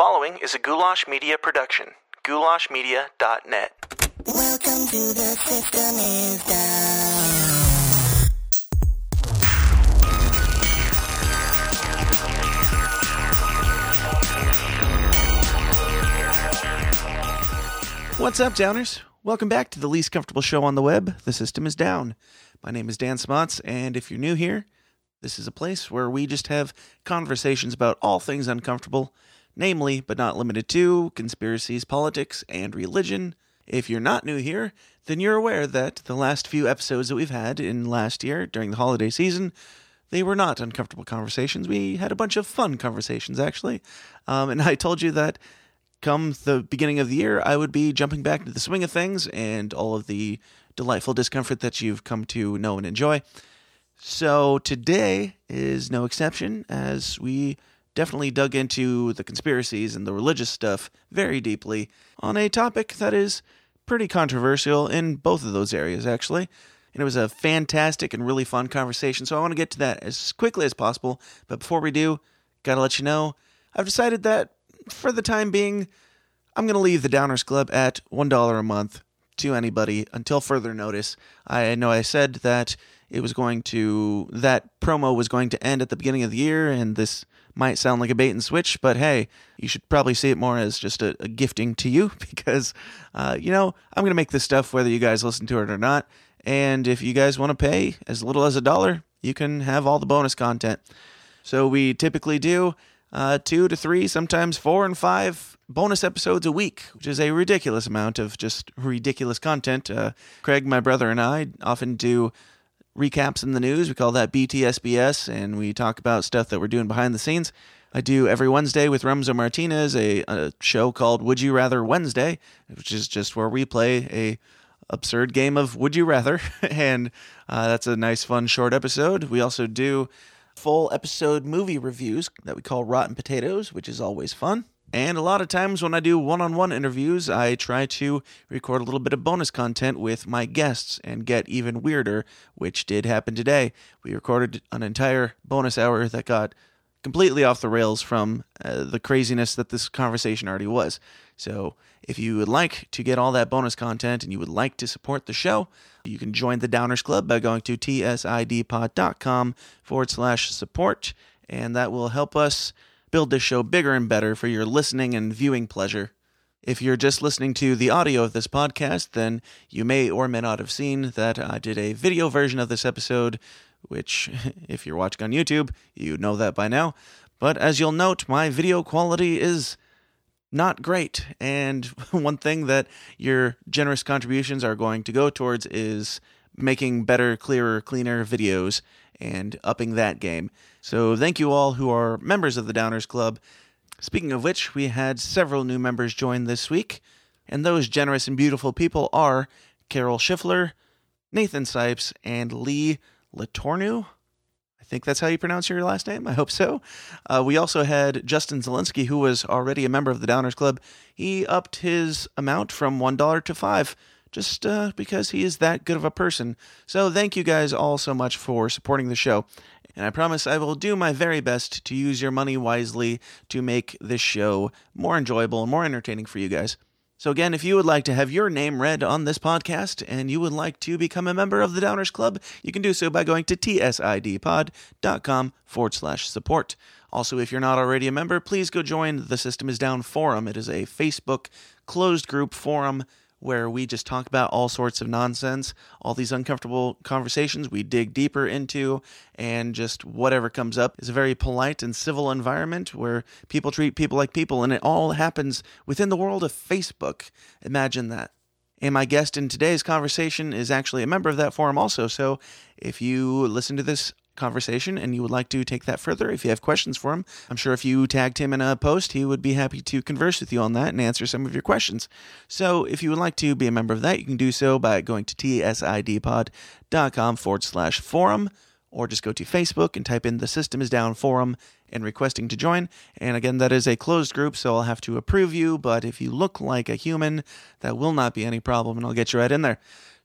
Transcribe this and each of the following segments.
following is a Goulash Media production. goulashmedia.net. Welcome to the system is down. What's up, Downers? Welcome back to the least comfortable show on the web. The system is down. My name is Dan Smots, and if you're new here, this is a place where we just have conversations about all things uncomfortable, namely, but not limited to, conspiracies, politics, and religion. If you're not new here, then you're aware that the last few episodes that we've had in last year during the holiday season, they were not uncomfortable conversations. We had a bunch of fun conversations, actually. Um, and I told you that come the beginning of the year, I would be jumping back into the swing of things and all of the delightful discomfort that you've come to know and enjoy. So today is no exception, as we definitely dug into the conspiracies and the religious stuff very deeply on a topic that is pretty controversial in both of those areas, actually. And it was a fantastic and really fun conversation, so I want to get to that as quickly as possible. But before we do, gotta let you know, I've decided that for the time being, I'm going to leave the Downers Club at $1 a month to anybody until further notice. I know I said that it was going to, that promo was going to end at the beginning of the year, and this might sound like a bait and switch, but hey, you should probably see it more as just a, a gifting to you because, uh, you know, I'm going to make this stuff whether you guys listen to it or not. And if you guys want to pay as little as a dollar, you can have all the bonus content. So we typically do uh, two to three, sometimes four and five bonus episodes a week, which is a ridiculous amount of just ridiculous content. Uh, Craig, my brother, and I often do recaps in the news. We call that BTSBS, and we talk about stuff that we're doing behind the scenes. I do every Wednesday with Remzo Martinez a, a show called Would You Rather Wednesday, which is just where we play a absurd game of Would You Rather, and uh, that's a nice, fun, short episode. We also do full episode movie reviews that we call Rotten Potatoes, which is always fun. And a lot of times when I do one on one interviews, I try to record a little bit of bonus content with my guests and get even weirder, which did happen today. We recorded an entire bonus hour that got completely off the rails from uh, the craziness that this conversation already was. So, if you would like to get all that bonus content and you would like to support the show, you can join the Downers Club by going to tsidpod.com forward slash support, and that will help us build this show bigger and better for your listening and viewing pleasure. If you're just listening to the audio of this podcast, then you may or may not have seen that I did a video version of this episode, which, if you're watching on YouTube, you know that by now. But as you'll note, my video quality is not great. And one thing that your generous contributions are going to go towards is making better, clearer, cleaner videos and upping that game. So thank you all who are members of the Downers Club. Speaking of which, we had several new members join this week, and those generous and beautiful people are Carol Schiffler, Nathan Sipes, and Lee Latornu. I think that's how you pronounce your last name. I hope so. Uh, we also had Justin Zielinski, who was already a member of the Downers Club. He upped his amount from $1 to 5 just uh, because he is that good of a person. So thank you guys all so much for supporting the show. And I promise I will do my very best to use your money wisely to make this show more enjoyable and more entertaining for you guys. So, again, if you would like to have your name read on this podcast and you would like to become a member of the Downers Club, you can do so by going to tsidpod.com forward slash support. Also, if you're not already a member, please go join the System is Down forum. It is a Facebook closed group forum where we just talk about all sorts of nonsense, all these uncomfortable conversations we dig deeper into, and just whatever comes up is a very polite and civil environment where people treat people like people, and it all happens within the world of Facebook. Imagine that. And my guest in today's conversation is actually a member of that forum also. So if you listen to this conversation and you would like to take that further, if you have questions for him, I'm sure if you tagged him in a post, he would be happy to converse with you on that and answer some of your questions. So if you would like to be a member of that, you can do so by going to tsidpod.com forward slash forum or just go to Facebook and type in the System is Down forum and requesting to join. And again, that is a closed group, so I'll have to approve you, but if you look like a human, that will not be any problem and I'll get you right in there.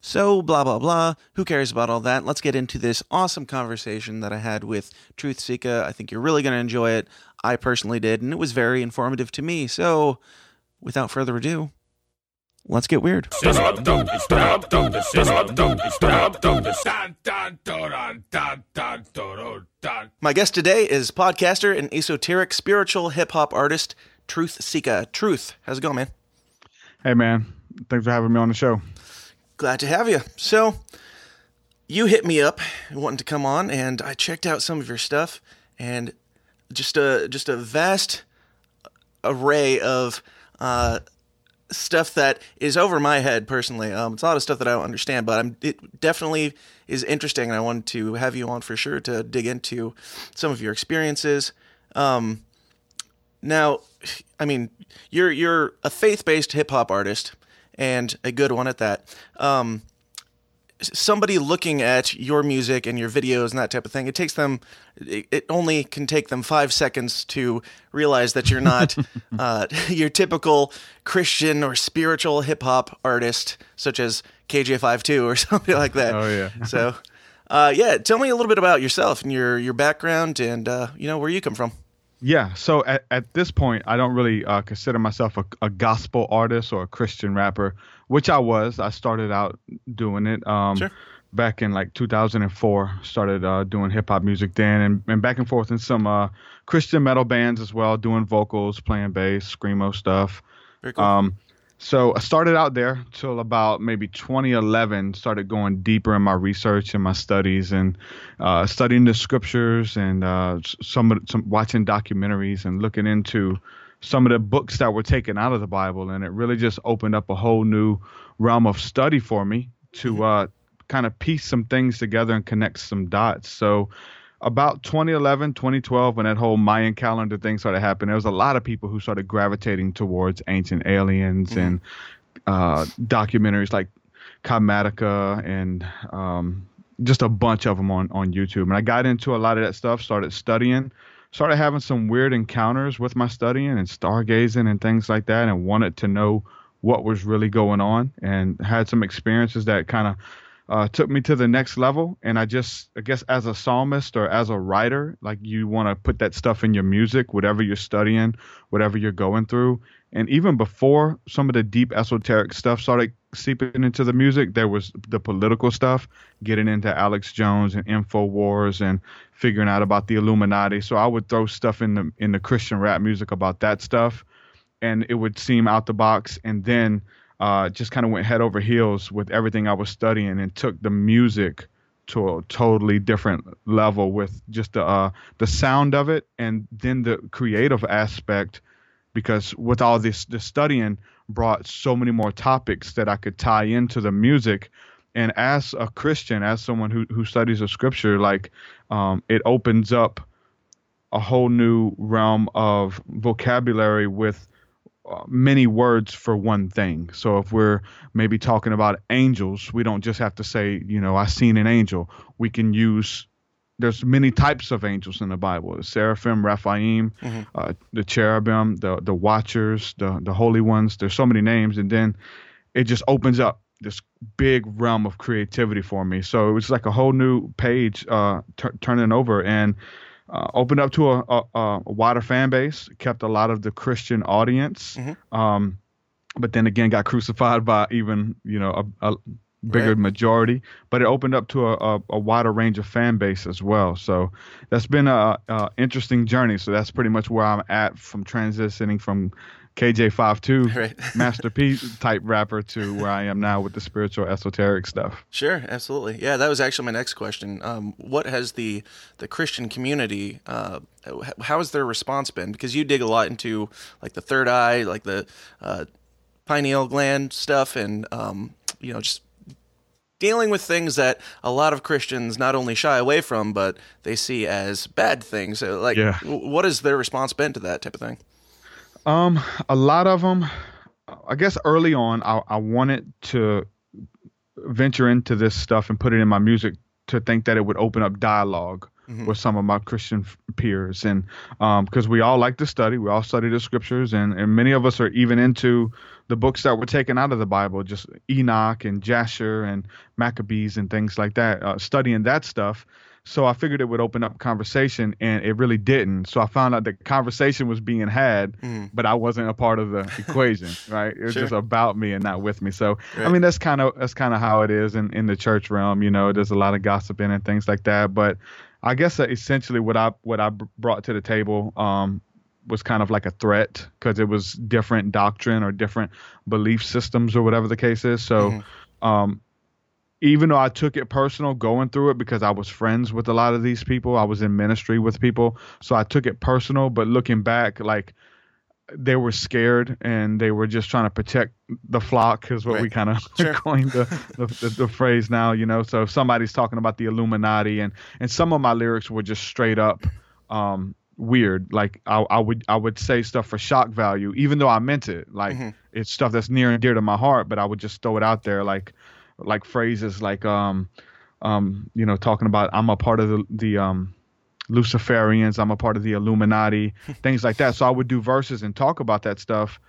So, blah, blah, blah. Who cares about all that? Let's get into this awesome conversation that I had with TruthSeekah. I think you're really going to enjoy it. I personally did, and it was very informative to me. So, without further ado, let's get weird. My guest today is podcaster and esoteric spiritual hip hop artist TruthSeekah. Truth, how's it going, man? Hey, man. Thanks for having me on the show. Glad to have you. So, you hit me up wanting to come on, and I checked out some of your stuff, and just a just a vast array of uh, stuff that is over my head personally. Um, it's a lot of stuff that I don't understand, but I'm it definitely is interesting, and I wanted to have you on for sure to dig into some of your experiences. Um, now, I mean, you're you're a faith based hip hop artist and a good one at that. Um, somebody looking at your music and your videos and that type of thing, it takes them, it, only can take them five seconds to realize that you're not uh, your typical Christian or spiritual hip hop artist, such as KJ52 or something like that. Oh, yeah. so, uh, yeah, tell me a little bit about yourself and your your background and uh, you know where you come from. Yeah. So at, at this point, I don't really uh, consider myself a, a gospel artist or a Christian rapper, which I was. I started out doing it. Um, Sure. Back in like 2004, started uh, doing hip hop music then, and, and back and forth in some uh, Christian metal bands as well, doing vocals, playing bass, screamo stuff. Very cool. Um, so I started out there till about maybe 2011. Started going deeper in my research and my studies and uh, studying the scriptures and uh, some of some watching documentaries and looking into some of the books that were taken out of the Bible. And it really just opened up a whole new realm of study for me to uh, kind of piece some things together and connect some dots. So about 2011 2012 when that whole mayan calendar thing started happening there was a lot of people who started gravitating towards ancient aliens and uh, documentaries like Kymatica and um, just a bunch of them on, on youtube. And i got into a lot of that stuff started studying started having some weird encounters with my studying and stargazing and things like that and wanted to know what was really going on and had some experiences that kind of uh, took me to the next level. And I just, I guess, as a psalmist or as a writer, like you want to put that stuff in your music, whatever you're studying, whatever you're going through. And even before some of the deep esoteric stuff started seeping into the music, there was the political stuff, getting into Alex Jones and Infowars and figuring out about the Illuminati. So I would throw stuff in the in the Christian rap music about that stuff, and it would seem out the box. And then uh, just kind of went head over heels with everything I was studying and took the music to a totally different level with just the uh, the sound of it and then the creative aspect because with all this the studying brought so many more topics that I could tie into the music. And as a Christian as someone who who studies the scripture like um, it opens up a whole new realm of vocabulary with many words for one thing. So if we're maybe talking about angels, we don't just have to say, you know, I seen an angel. We can use there's many types of angels in the Bible: the seraphim, Raphaim, uh, the cherubim, the the watchers, the the holy ones. There's so many names, and then it just opens up this big realm of creativity for me. So it was like a whole new page uh, tur turning over and uh, opened up to a, a, a wider fan base. Kept a lot of the Christian audience, um, but then again got crucified by even you know a, a bigger Right. majority. But it opened up to a, a, wider range of fan base as well. So that's been a, a interesting journey. So that's pretty much where I'm at from transitioning from KJ52 Right. Master P type rapper to where I am now with the spiritual esoteric stuff. Sure, absolutely. Yeah, that was actually my next question. Um, what has the the Christian community? Uh, how has their response been? Because you dig a lot into like the third eye, like the uh, pineal gland stuff, and um, you know just dealing with things that a lot of Christians not only shy away from, but they see as bad things. So, like, Yeah. w- what has their response been to that type of thing? Um, a lot of them, I guess early on, I, I wanted to venture into this stuff and put it in my music to think that it would open up dialogue with some of my Christian f- peers, and because we all like to study, we all study the scriptures, and and many of us are even into the books that were taken out of the Bible, just Enoch and Jasher and Maccabees and things like that, uh, studying that stuff. So I figured it would open up conversation, and it really didn't. So I found out that conversation was being had, Mhm. but I wasn't a part of the equation. Right? It was Sure. just about me and not with me. So Right. I mean, that's kind of that's kind of how it is in in the church realm. You know, there's a lot of gossiping and things like that. But I guess that essentially what I what I brought to the table um, was kind of like a threat because it was different doctrine or different belief systems or whatever the case is. So. Mhm. Um, even though I took it personal going through it because I was friends with a lot of these people, I was in ministry with people, so I took it personal. But looking back, like they were scared and they were just trying to protect the flock, is what we kind of Sure. coined the, the, the, the phrase now. You know, so if somebody's talking about the Illuminati and and some of my lyrics were just straight up. Um, weird like I, I would i would say stuff for shock value even though i meant it like Mhm. it's stuff that's near and dear to my heart but i would just throw it out there like like phrases like um um you know talking about i'm a part of the the um luciferians i'm a part of the illuminati things like that. So i would do verses and talk about that stuff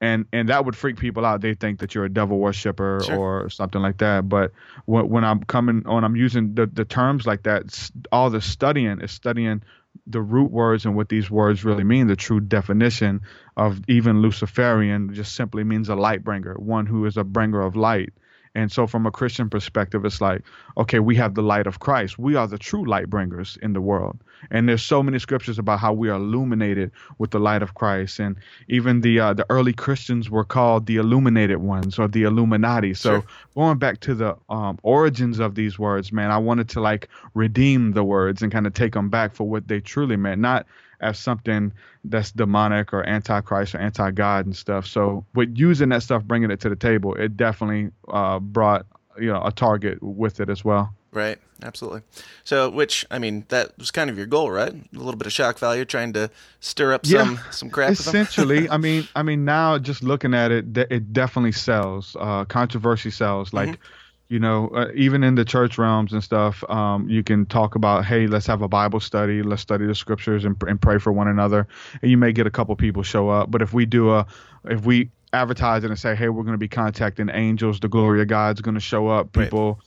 and and that would freak people out. They think that you're a devil worshiper Sure. or something like that. But when, when i'm coming on i'm using the, the terms like that all the studying is studying the root words and what these words really mean. The true definition of even luciferian just simply means a light bringer one who is a bringer of light and so from a christian perspective it's like okay we have the light of christ. We are the true light bringers in the world. And there's so many scriptures about how we are illuminated with the light of christ. And even the uh, the early christians were called the illuminated ones or the illuminati. So Sure. going back to the um, origins of these words man i wanted to like redeem the words and kind of take them back for what they truly meant. Not as something that's demonic or antichrist or anti-god and stuff so with using that stuff bringing it to the table it definitely uh, brought you know a target with it as well Right, absolutely. So, which I mean, that was kind of your goal, right? A little bit of shock value, trying to stir up Yeah, some some crap. with them. essentially i mean i mean now just looking at it it definitely sells uh controversy sells like Mm-hmm. You know uh, even in the church realms and stuff um you can talk about hey let's have a bible study. Let's study the scriptures and, and pray for one another. And you may get a couple people show up. But if we do a if we advertise it and say hey we're going to be contacting angels the glory of god's going to show up Right. people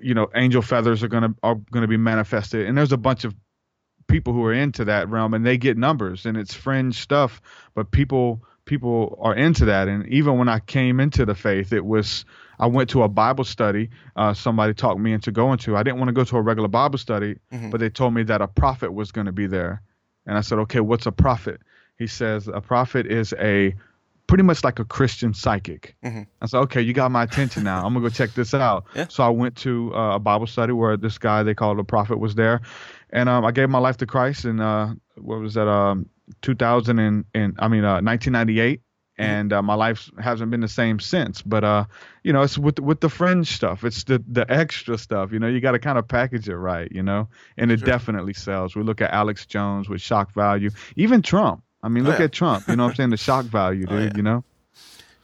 you know angel feathers are going to are going to be manifested. And there's a bunch of people who are into that realm and they get numbers and it's fringe stuff. But people people are into that and even when i came into the faith it was i went to a bible study uh, somebody talked me into going to i didn't want to go to a regular bible study Mhm. but they told me that a prophet was going to be there and i said okay what's a prophet he says a prophet is a pretty much like a christian psychic Mhm. I said, okay, you got my attention now. I'm gonna go check this out. Yeah. So I went to uh, a Bible study where this guy they called a prophet was there, and um, I gave my life to Christ and. uh, what was that? Um, 2000 and, and I mean uh, 1998. And uh, my life hasn't been the same since, but uh, you know, it's with with the fringe stuff. It's the the extra stuff. You know, you got to kind of package it right. You know, and it Sure. definitely sells. We look at Alex Jones with shock value, even Trump. I mean, Oh, look yeah. at Trump. You know what I'm saying? The shock value, Oh, dude. yeah. You know.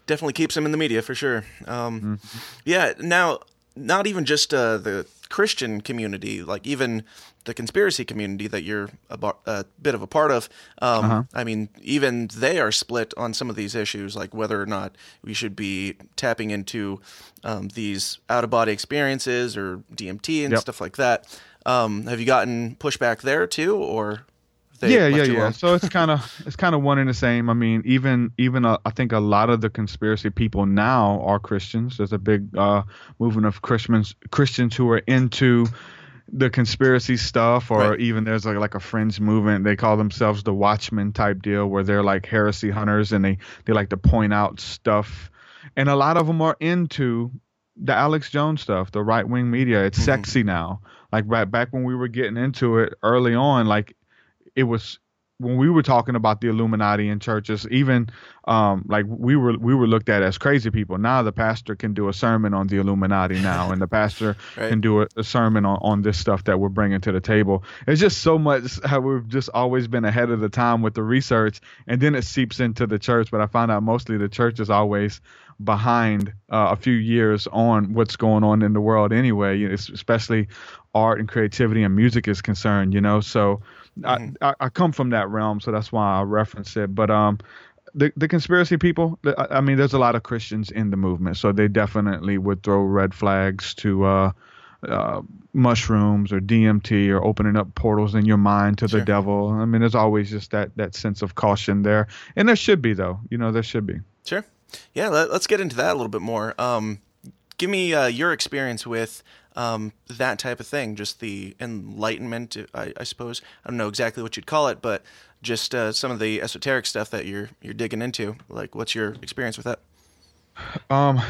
definitely keeps him in the media for sure. Um, Mm-hmm. Yeah. Now, not even just uh, the Christian community, like even the conspiracy community that you're a, bar- a bit of a part of. Um, Uh-huh. I mean, even they are split on some of these issues, like whether or not we should be tapping into um, these out of body experiences or DMT and Yep. stuff like that. Um, have you gotten pushback there too, or? yeah, yeah, yeah. So it's kind of it's kind of one and the same. I mean, even even uh, I think a lot of the conspiracy people now are Christians. There's a big uh, movement of Christians Christians who are into the conspiracy stuff, or Right. even there's like like a fringe movement. They call themselves the Watchmen type deal, where they're like heresy hunters and they they like to point out stuff. And a lot of them are into the Alex Jones stuff, the right wing media. It's Mhm. sexy now. Like right back when we were getting into it early on, like it was when we were talking about the Illuminati in churches, even um, like we were we were looked at as crazy people. Now the pastor can do a sermon on the Illuminati now, and the pastor Right. can do a, a sermon on, on this stuff that we're bringing to the table. It's just so much how we've just always been ahead of the time with the research, and then it seeps into the church. But I found out mostly the church is always behind uh, a few years on what's going on in the world anyway. You know, especially art and creativity and music is concerned. You know, so I, I, I come from that realm, so that's why I reference it. But um, the the conspiracy people, I I mean, there's a lot of Christians in the movement, so they definitely would throw red flags to uh, uh, mushrooms or DMT or opening up portals in your mind to Sure. the devil. I mean, there's always just that that sense of caution there, and there should be though. You know, there should be. Sure. Yeah, let, us get into that a little bit more. Um, give me uh, your experience with um, that type of thing, just the enlightenment, I, I suppose. I don't know exactly what you'd call it, but just uh, some of the esoteric stuff that you're you're digging into. Like, what's your experience with that? Um,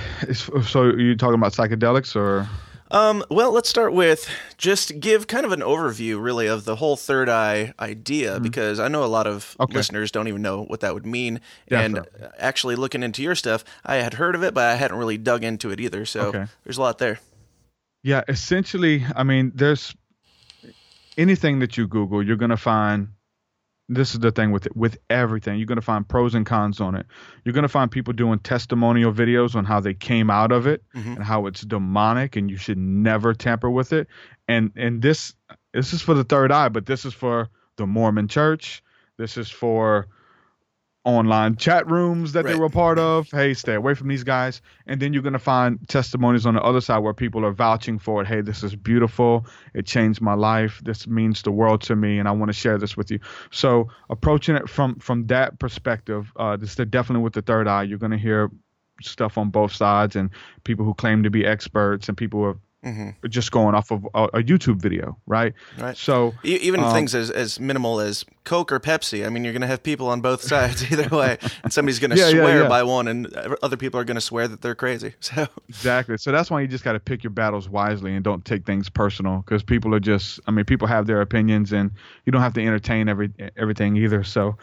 so you talking about psychedelics or? Um, well, let's start with just give kind of an overview, really, of the whole third eye idea, because I know a lot of Mm-hmm. Okay. listeners don't even know what that would mean. And actually, looking into your stuff, I had heard of it, but I hadn't really dug into it either. So Okay. there's a lot there. Yeah, essentially, I mean, there's anything that you Google, you're gonna find. This is the thing with it, with everything. You're gonna find pros and cons on it. You're gonna find people doing testimonial videos on how they came out of it Mhm. and how it's demonic and you should never tamper with it. And and this this is for the third eye, but this is for the Mormon Church. This is for online chat rooms that they were a part of. Hey, stay away from these guys. And then you're going to find testimonies on the other side where people are vouching for it. Hey, this is beautiful. It changed my life. This means the world to me, and I want to share this with you. So approaching it from from that perspective, uh, this is definitely with the third eye. You're going to hear stuff on both sides, and people who claim to be experts, and people who are hmm just going off of a, a YouTube video, right? Right. So E- Even Um, things as, as minimal as Coke or Pepsi. I mean, you're going to have people on both sides either way. And somebody's going to Yeah, yeah, swear yeah. by one, and other people are going to swear that they're crazy. So, Exactly. So that's why you just got to pick your battles wisely and don't take things personal because people are just. I mean, people have their opinions, and you don't have to entertain every everything either. So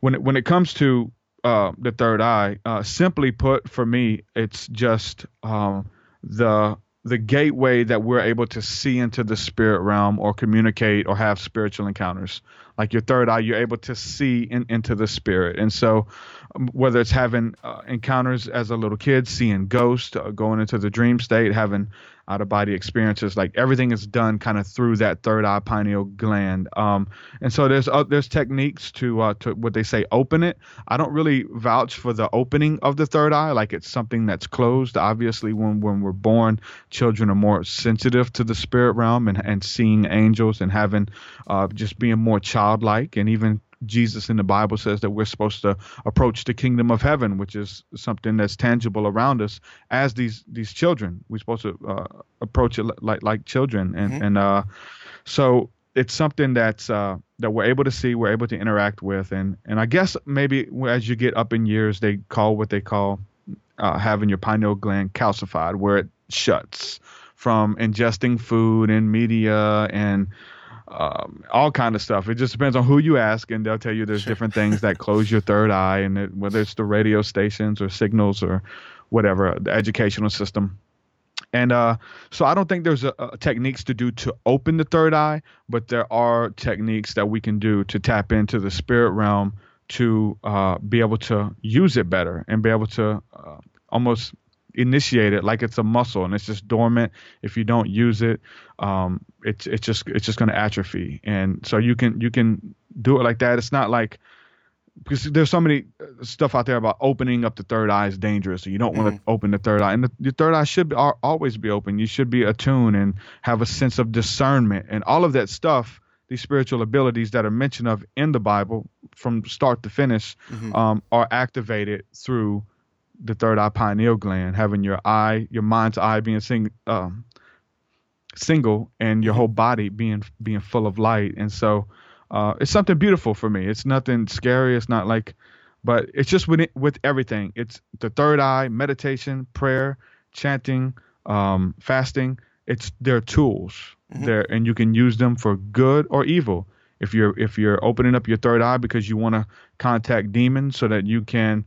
when it, when it comes to uh, the third eye, uh, simply put, for me, it's just um, the the gateway that we're able to see into the spirit realm or communicate or have spiritual encounters. Like your third eye, you're able to see in, into the spirit, and so um, whether it's having uh, encounters as a little kid, seeing ghosts, uh, going into the dream state, having out of body experiences, like everything is done kind of through that third eye pineal gland. Um, and so there's uh, there's techniques to uh, to what they say open it. I don't really vouch for the opening of the third eye, like it's something that's closed. Obviously, when when we're born, children are more sensitive to the spirit realm and and seeing angels and having uh, just being more childlike and even Jesus in the Bible says that we're supposed to approach the kingdom of heaven, which is something that's tangible around us as these these children. We're supposed to uh, approach it like like children, and Mhm. and uh, so it's something that's uh, that we're able to see, we're able to interact with, and and I guess maybe as you get up in years, they call what they call uh, having your pineal gland calcified, where it shuts from ingesting food and media and um, all kind of stuff. It just depends on who you ask, and they'll tell you there's different things that close your third eye, and it, whether it's the radio stations or signals or whatever, the educational system. And uh, so I don't think there's a, a techniques to do to open the third eye, but there are techniques that we can do to tap into the spirit realm to uh, be able to use it better and be able to uh, almost initiate it like it's a muscle and it's just dormant. If you don't use it, um, it's it's just it's just going to atrophy. And so you can you can do it like that. It's not like because there's so many uh, stuff out there about opening up the third eye is dangerous. So you don't want to open the third eye, and the, your third eye should be, al- always be open. You should be attuned and have a sense of discernment, and all of that stuff. These spiritual abilities that are mentioned of in the Bible, from start to finish, Mhm. um, are activated through the third eye pineal gland, having your eye, your mind's eye being sing, um, single, and your whole body being being full of light. And so, uh, it's something beautiful for me. It's nothing scary. It's not like, but it's just with it, with everything. It's the third eye, meditation, prayer, chanting, um, fasting. It's their tools Mhm. there, and you can use them for good or evil. if you're if you're opening up your third eye because you want to contact demons so that you can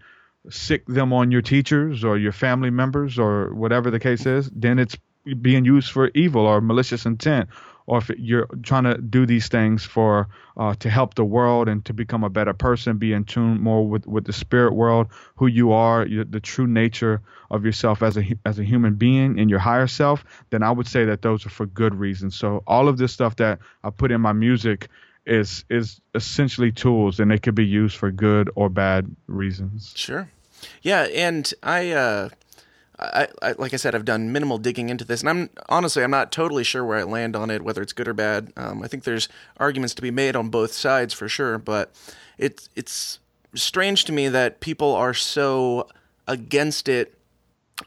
sick them on your teachers or your family members or whatever the case is, then it's being used for evil or malicious intent. Or if you're trying to do these things for uh, to help the world and to become a better person, be in tune more with, with the spirit world, who you are, your, the true nature of yourself as a as a human being and your higher self, then I would say that those are for good reasons. So all of this stuff that I put in my music is is essentially tools, and they could be used for good or bad reasons. Sure. Yeah, and I, uh, I, I, like I said, I've done minimal digging into this, and I'm honestly, I'm not totally sure where I land on it, whether it's good or bad. Um, I think there's arguments to be made on both sides for sure, but it's it's strange to me that people are so against it,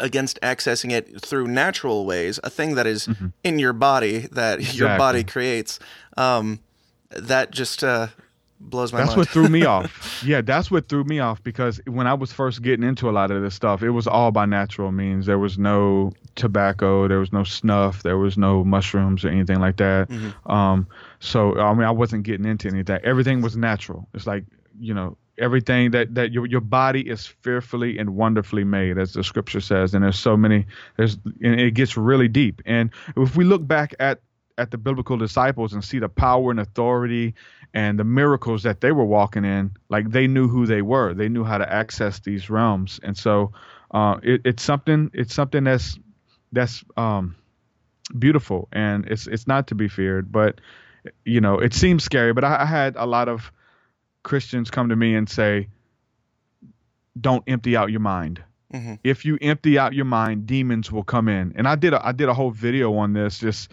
against accessing it through natural ways, a thing that is in your body that your body creates. Um, that just uh, blows my That's mind. what threw me off. Yeah, that's what threw me off because when I was first getting into a lot of this stuff, it was all by natural means. There was no tobacco, there was no snuff, there was no mushrooms or anything like that. Um, so I mean, I wasn't getting into any of that. Everything was natural. It's like you know everything that that your your body is fearfully and wonderfully made, as the scripture says. And there's so many. There's and it gets really deep. And if we look back at at the biblical disciples and see the power and authority and the miracles that they were walking in, like they knew who they were. They knew how to access these realms. And so uh, it, it's something it's something that's that's um, beautiful and it's it's not to be feared. But you know, it seems scary. But I, I had a lot of Christians come to me and say, "Don't empty out your mind." Mhm. If you empty out your mind, demons will come in. And I did a, I did a whole video on this, just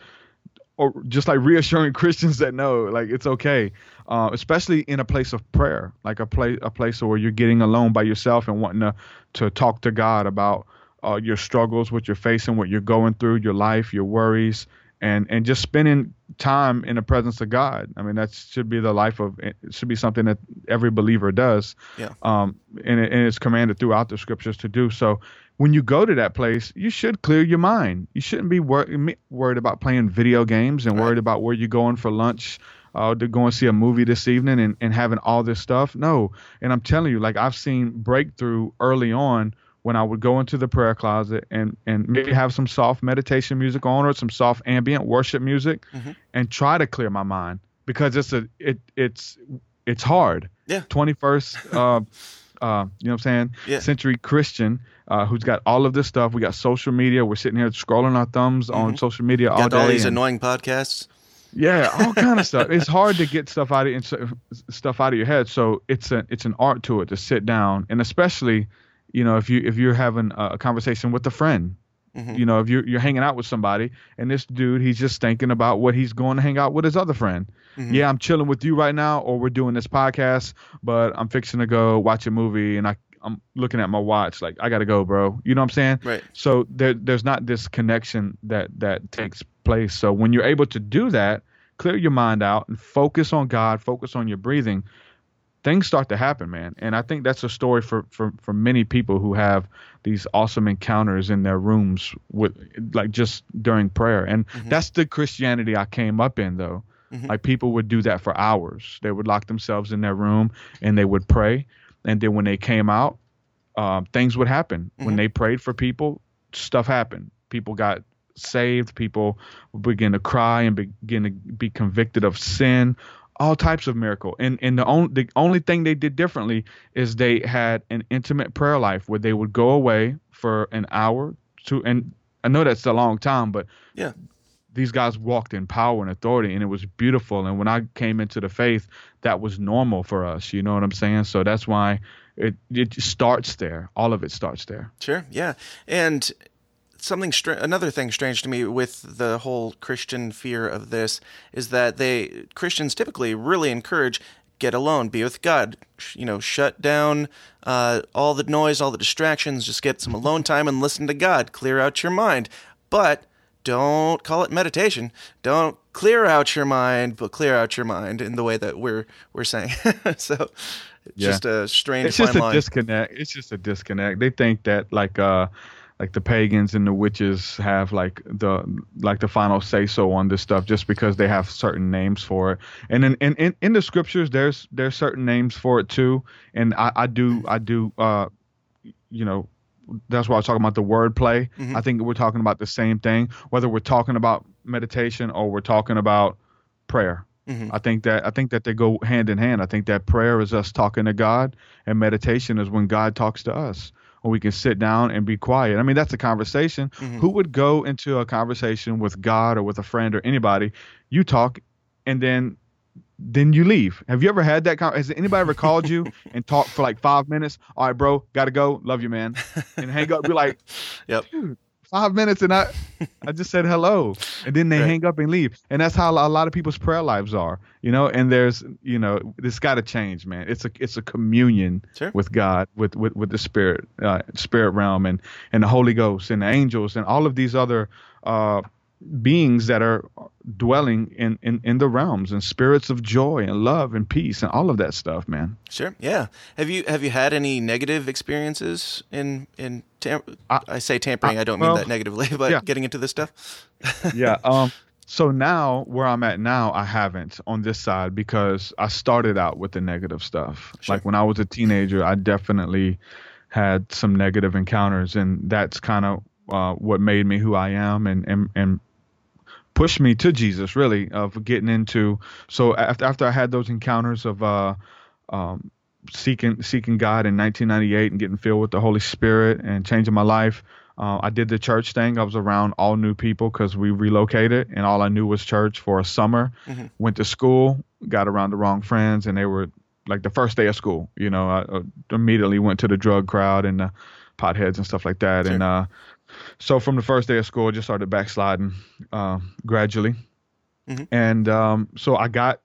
or just like reassuring Christians that no, like it's okay, uh, especially in a place of prayer, like a place a place where you're getting alone by yourself and wanting to to talk to God about uh, your struggles, what you're facing, what you're going through, your life, your worries, and and just spending time in the presence of God. I mean, that should be the life of it should be something that every believer does. Yeah. Um, and, it, and it's commanded throughout the scriptures to do so. When you go to that place, you should clear your mind. You shouldn't be wor- worried about playing video games and Right. worried about where you're going for lunch, uh, to go and see a movie this evening and, and having all this stuff. No. And I'm telling you, like I've seen breakthrough early on when I would go into the prayer closet and, and maybe have some soft meditation music on or some soft ambient worship music Mhm. and try to clear my mind because it's a it it's it's hard. Yeah. 21st uh uh you know what I'm saying? Yeah. Century Christian uh who's got all of this stuff. We got social media. We're sitting here scrolling our thumbs on Mhm. social media all Got day. all these and- annoying podcasts. yeah, all kind of stuff. It's hard to get stuff out of stuff out of your head. So it's a it's an art to it to sit down, and especially, you know, if you if you're having a conversation with a friend, Mhm. you know, if you're you're hanging out with somebody, and this dude he's just thinking about what he's going to hang out with his other friend. Mhm. Yeah, I'm chilling with you right now, or we're doing this podcast, but I'm fixing to go watch a movie, and I I'm looking at my watch like I gotta go, bro. You know what I'm saying? Right. So there, there's not this connection that that takes place. So when you're able to do that, clear your mind out and focus on God, focus on your breathing, things start to happen, man. And I think that's a story for for for many people who have these awesome encounters in their rooms with like just during prayer. And that's the Christianity I came up in though. Mhm. Like people would do that for hours. They would lock themselves in their room and they would pray. And then when they came out, um, things would happen. When Mhm. they prayed for people, stuff happened. People got saved. People would begin to cry and begin to be convicted of sin. All types of miracle. And and the only the only thing they did differently is they had an intimate prayer life where they would go away for an hour to and I know that's a long time, but Yeah. these guys walked in power and authority and it was beautiful and when i came into the faith that was normal for us you know what i'm saying so that's why it it starts there all of it starts there Sure. Yeah. And something str- another thing strange to me with the whole Christian fear of this is that they Christians typically really encourage get alone, be with God. Sh- You know, shut down uh, all the noise, all the distractions. Just get some alone time and listen to God. Clear out your mind. But don't call it meditation. Don't clear out your mind, but clear out your mind in the way that we're we're saying. so, it's Yeah. just a strange it's just a line. disconnect it's just a disconnect they think that like uh like the pagans and the witches have like the like the final say so on this stuff just because they have certain names for it and in in, in, in the scriptures there's there's certain names for it too and i i do i do uh you know that's why i was talking about the wordplay Mhm. i think we're talking about the same thing whether we're talking about meditation or we're talking about prayer Mhm. I think that I think that they go hand in hand. I think that prayer is us talking to God, and meditation is when God talks to us, or we can sit down and be quiet. I mean, that's a conversation. Mhm. Who would go into a conversation with God or with a friend or anybody? You talk, and then then you leave. Have you ever had that? Con- has anybody ever called you and talked for like five minutes? All right, bro, gotta go. Love you, man. And hang up. Be like, Yep. dude, five minutes, and I, I just said hello, and then they Right. hang up and leave. And that's how a lot of people's prayer lives are, you know. And there's, you know, this got to change, man. It's a, it's a communion Sure. with God, with, with, with the spirit, uh, spirit realm, and and the Holy Ghost, and the angels, and all of these other. Uh, beings that are dwelling in, in, in the realms and spirits of joy and love and peace and all of that stuff, man. Sure. Yeah. Have you have you had any negative experiences in in tam- I, I- say tampering. I, don't mean that negatively, but yeah. getting into this stuff. yeah. Um. So now, where I'm at now, I haven't on this side because I started out with the negative stuff. Sure. Like when I was a teenager, I definitely had some negative encounters, and that's kind of uh, what made me who I am, and and and pushed me to Jesus, really, of getting into. So after after I had those encounters of uh, um, seeking seeking God in 1998 and getting filled with the Holy Spirit and changing my life. Uh, I did the church thing. I was around all new people because we relocated, and all I knew was church for a summer. Mhm. Went to school, got around the wrong friends, and they were like the first day of school. You know, I uh, immediately went to the drug crowd and the potheads and stuff like that. And uh, so from the first day of school, I just started backsliding uh, gradually. Mhm. And um, so I got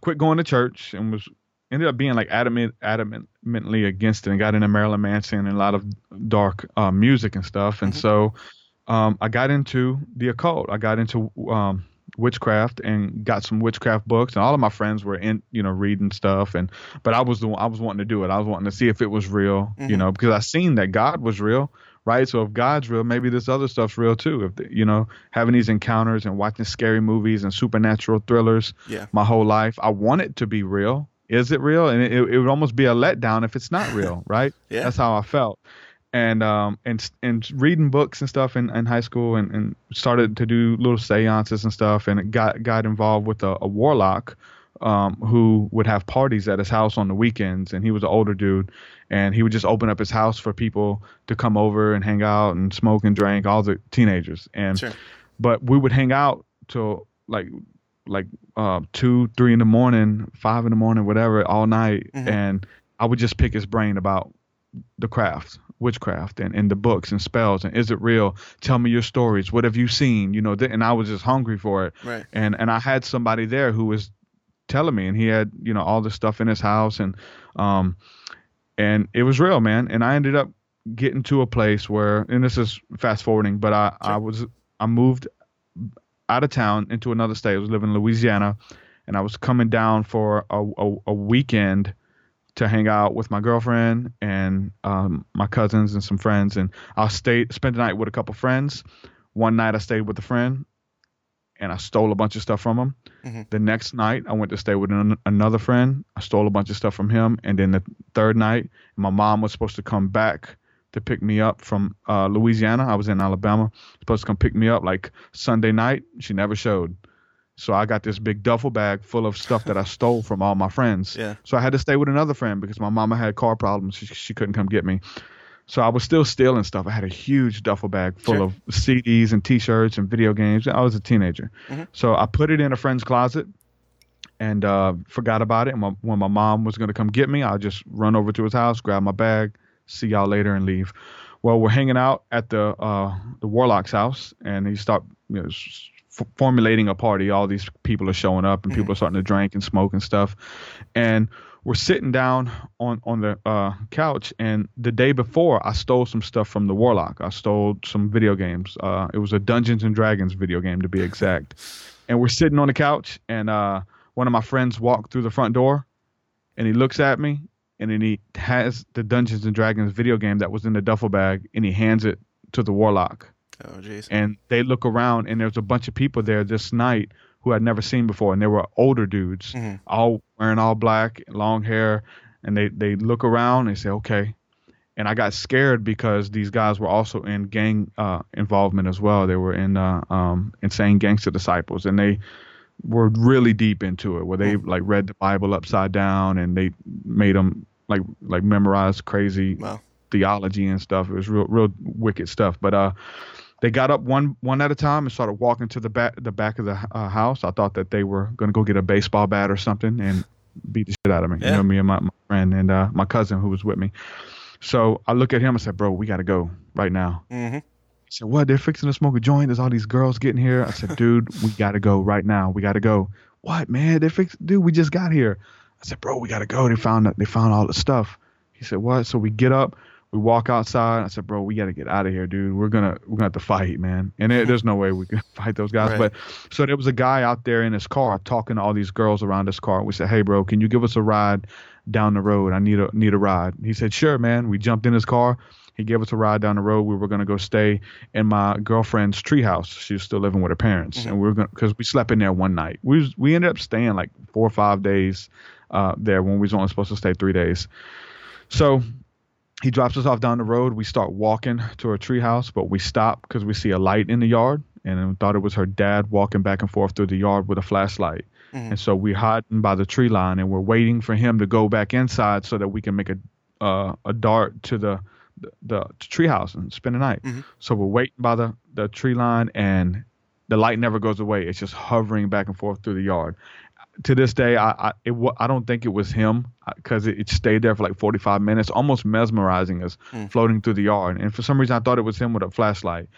quit going to church and was ended up being like adamant adamantly against it and got into Marilyn Manson and a lot of dark uh, music and stuff. And Mhm. so um, I got into the occult. I got into um, witchcraft and got some witchcraft books. And all of my friends were in, you know, reading stuff. And but I was the one, I was wanting to do it. I was wanting to see if it was real, Mhm. you know, because I seen that God was real. Right, so if God's real, maybe this other stuff's real too. If the, you know, having these encounters and watching scary movies and supernatural thrillers, Yeah. my whole life. I want it to be real. Is it real? And it, it would almost be a letdown if it's not real, right? Yeah. That's how I felt. And um and and reading books and stuff in, in high school and, and started to do little seances and stuff and got got involved with a, a warlock um who would have parties at his house on the weekends and he was an older dude and he would just open up his house for people to come over and hang out and smoke and drink all the teenagers and Sure. but we would hang out till like like uh two three in the morning five in the morning whatever all night Mhm. and i would just pick his brain about the craft witchcraft and, and the books and spells and is it real tell me your stories what have you seen you know th- and i was just hungry for it Right. and and i had somebody there who was telling me and he had you know all the stuff in his house and um and it was real man. And i ended up getting to a place where and this is fast forwarding but i i was i moved out of town into another state. I was living in louisiana and i was coming down for a, a, a weekend to hang out with my girlfriend and um, my cousins and some friends. And i stayed spent the night with a couple friends. One night i stayed with a friend and i stole a bunch of stuff from him Mhm. the next night i went to stay with an, another friend i stole a bunch of stuff from him and then the third night my mom was supposed to come back to pick me up from uh, louisiana i was in alabama supposed to come pick me up like sunday night she never showed so i got this big duffel bag full of stuff that i stole from all my friends Yeah. so I had to stay with another friend because my mama had car problems. She, she couldn't come get me. So I was still stealing stuff. I had a huge duffel bag full Sure. of CDs and T-shirts and video games. I was a teenager, Mhm. so I put it in a friend's closet and uh, forgot about it. And my, when my mom was gonna come get me, I'll just run over to his house, grab my bag, see y'all later, and leave. Well, we're hanging out at the uh, the Warlock's house, and he start you know, f- formulating a party. All these people are showing up, and people are starting to drink and smoke and stuff. And we're sitting down on on the uh, couch, and the day before, I stole some stuff from the Warlock. I stole some video games. Uh, it was a Dungeons and Dragons video game, to be exact. And we're sitting on the couch, and uh, one of my friends walked through the front door, and he looks at me, and then he has the Dungeons and Dragons video game that was in the duffel bag, and he hands it to the warlock Oh, jeez. and they look around and there's a bunch of people there this night who I'd never seen before and they were older dudes Mhm. all wearing all black long hair and they they look around and say okay and I got scared because these guys were also in gang uh, involvement as well they were in uh, um, insane gangster disciples and they were really deep into it where they like read the Bible upside down and they made them like like memorize crazy Wow. theology and stuff. It was real, real wicked stuff. But uh, they got up one one at a time and started walking to the back the back of the uh, house. I thought that they were gonna go get a baseball bat or something and beat the shit out of me. Yeah. You know, me and my, my friend and uh, my cousin who was with me. So I look at him and said, "Bro, we gotta go right now." Mm-hmm. He said, "What? They're fixing to smoke a joint. There's all these girls getting here." I said, "Dude, we gotta go right now. We gotta go." What, man? They fix, dude. We just got here. I said, "Bro, we gotta go. They found they found all the stuff." He said, "What?" So we get up, we walk outside. I said, "Bro, we gotta get out of here, dude. We're gonna we're gonna have to fight, man. And there, there's no way we can fight those guys." Right. But so there was a guy out there in his car talking to all these girls around his car. We said, "Hey, bro, can you give us a ride down the road? I need a need a ride." He said, "Sure, man." We jumped in his car. He gave us a ride down the road. We were gonna go stay in my girlfriend's treehouse. She was still living with her parents, and we were gonna because we slept in there one night. We was, we ended up staying like four or five days uh, there when we was only supposed to stay three days. So he drops us off down the road. We start walking to her treehouse, but we stop because we see a light in the yard, and thought it was her dad walking back and forth through the yard with a flashlight. And so we're hiding by the tree line, and we're waiting for him to go back inside so that we can make a uh, a dart to the the, the treehouse and spend the night. So we're waiting by the the tree line, and the light never goes away. It's just hovering back and forth through the yard. To this day, I I, it, I don't think it was him because it, it stayed there for like 45 minutes, almost mesmerizing us, floating through the yard. And for some reason, I thought it was him with a flashlight.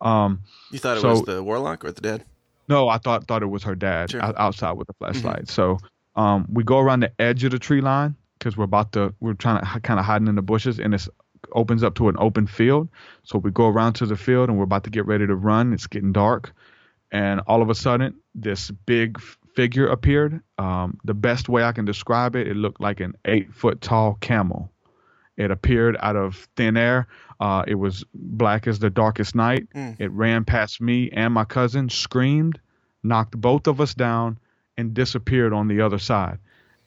Um, You thought it So- was the warlock or the dad? no, I thought thought it was her dad Sure. outside with a flashlight. So um, we go around the edge of the tree line because we're about to we're trying to kind of hiding in the bushes, and it opens up to an open field. So we go around to the field, and we're about to get ready to run. It's getting dark, and all of a sudden, this big figure appeared. Um, the best way I can describe it, it looked like an eight foot tall camel. It appeared out of thin air. Uh, it was black as the darkest night. It ran past me and my cousin, screamed, knocked both of us down, and disappeared on the other side.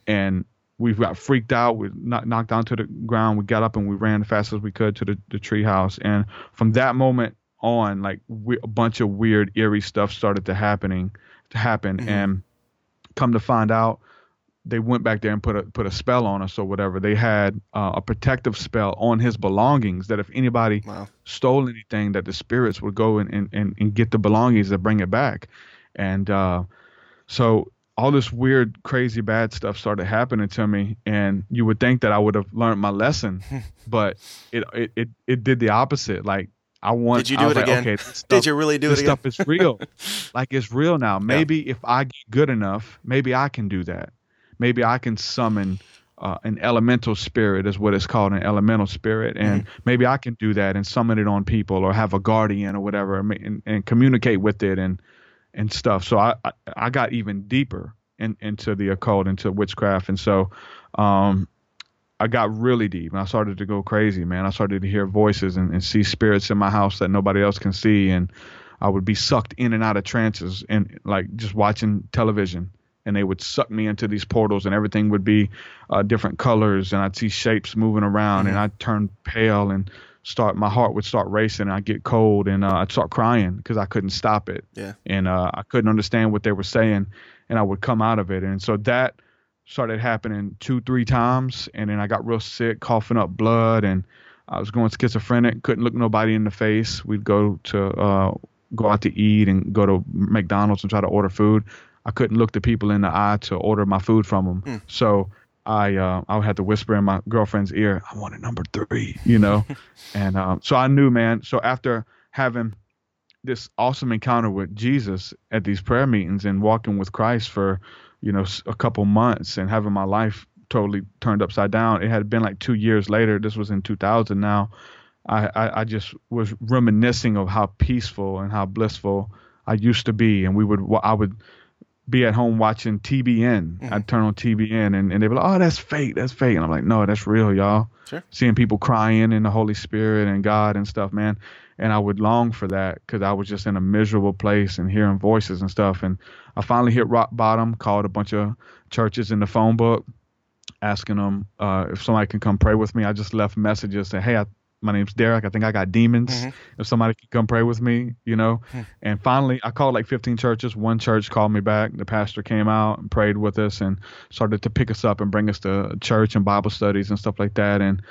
And we got freaked out. We knocked, knocked down to the ground. We got up and we ran as fast as we could to the, the tree house. And from that moment on, like we, a bunch of weird, eerie stuff started to happening to happen. And come to find out, they went back there and put a put a spell on us or whatever. They had uh, a protective spell on his belongings that if anybody Wow. stole anything, that the spirits would go and, and, and, and get the belongings and bring it back. And uh, so all this weird, crazy, bad stuff started happening to me, and you would think that I would have learned my lesson, but it, it it it did the opposite. Like I want. Did you do it like, again? Okay, this Did you really do this it again? stuff is real. like it's real now. Maybe if I get good enough, maybe I can do that. Maybe I can summon uh, an elemental spirit, is what it's called, an elemental spirit, and maybe I can do that and summon it on people, or have a guardian or whatever, and, and, and communicate with it and and stuff. So I I, I got even deeper in, into the occult, into witchcraft, and so. Um, I got really deep and I started to go crazy, man. I started to hear voices and, and see spirits in my house that nobody else can see. And I would be sucked in and out of trances and like just watching television. And they would suck me into these portals and everything would be uh, different colors. And I'd see shapes moving around and I'd turn pale and start, my heart would start racing. And I'd get cold and uh, I'd start crying because I couldn't stop it. Yeah. And uh, I couldn't understand what they were saying. And I would come out of it. And so that, started happening two, three times, and then I got real sick, coughing up blood, and I was going schizophrenic. Couldn't look nobody in the face. We'd go to uh, go out to eat and go to McDonald's and try to order food. I couldn't look the people in the eye to order my food from them. So I uh, I had to whisper in my girlfriend's ear, "I want a number three, you know, and um, so I knew, man. So after having this awesome encounter with Jesus at these prayer meetings and walking with Christ for you know a couple months and having my life totally turned upside down. It had been like two years later. This was in 2000 now. I, I, I just was reminiscing of how peaceful and how blissful I used to be. And we would, I would be at home watching TBN. Mm-hmm. I'd turn on TBN and, and they'd be like, oh, that's fake. That's fake. And I'm like, no, that's real, y'all. Sure. Seeing people crying in the Holy Spirit and God and stuff, man. and I would long for that because I was just in a miserable place and hearing voices and stuff. And I finally hit rock bottom, called a bunch of churches in the phone book, asking them uh, if somebody can come pray with me. I just left messages saying, "Hey, I, my name's Derek. I think I got demons. Mm-hmm. If somebody can come pray with me, you know." Hmm. And finally, I called like 15 churches. One church called me back. The pastor came out and prayed with us and started to pick us up and bring us to church and Bible studies and stuff like that. And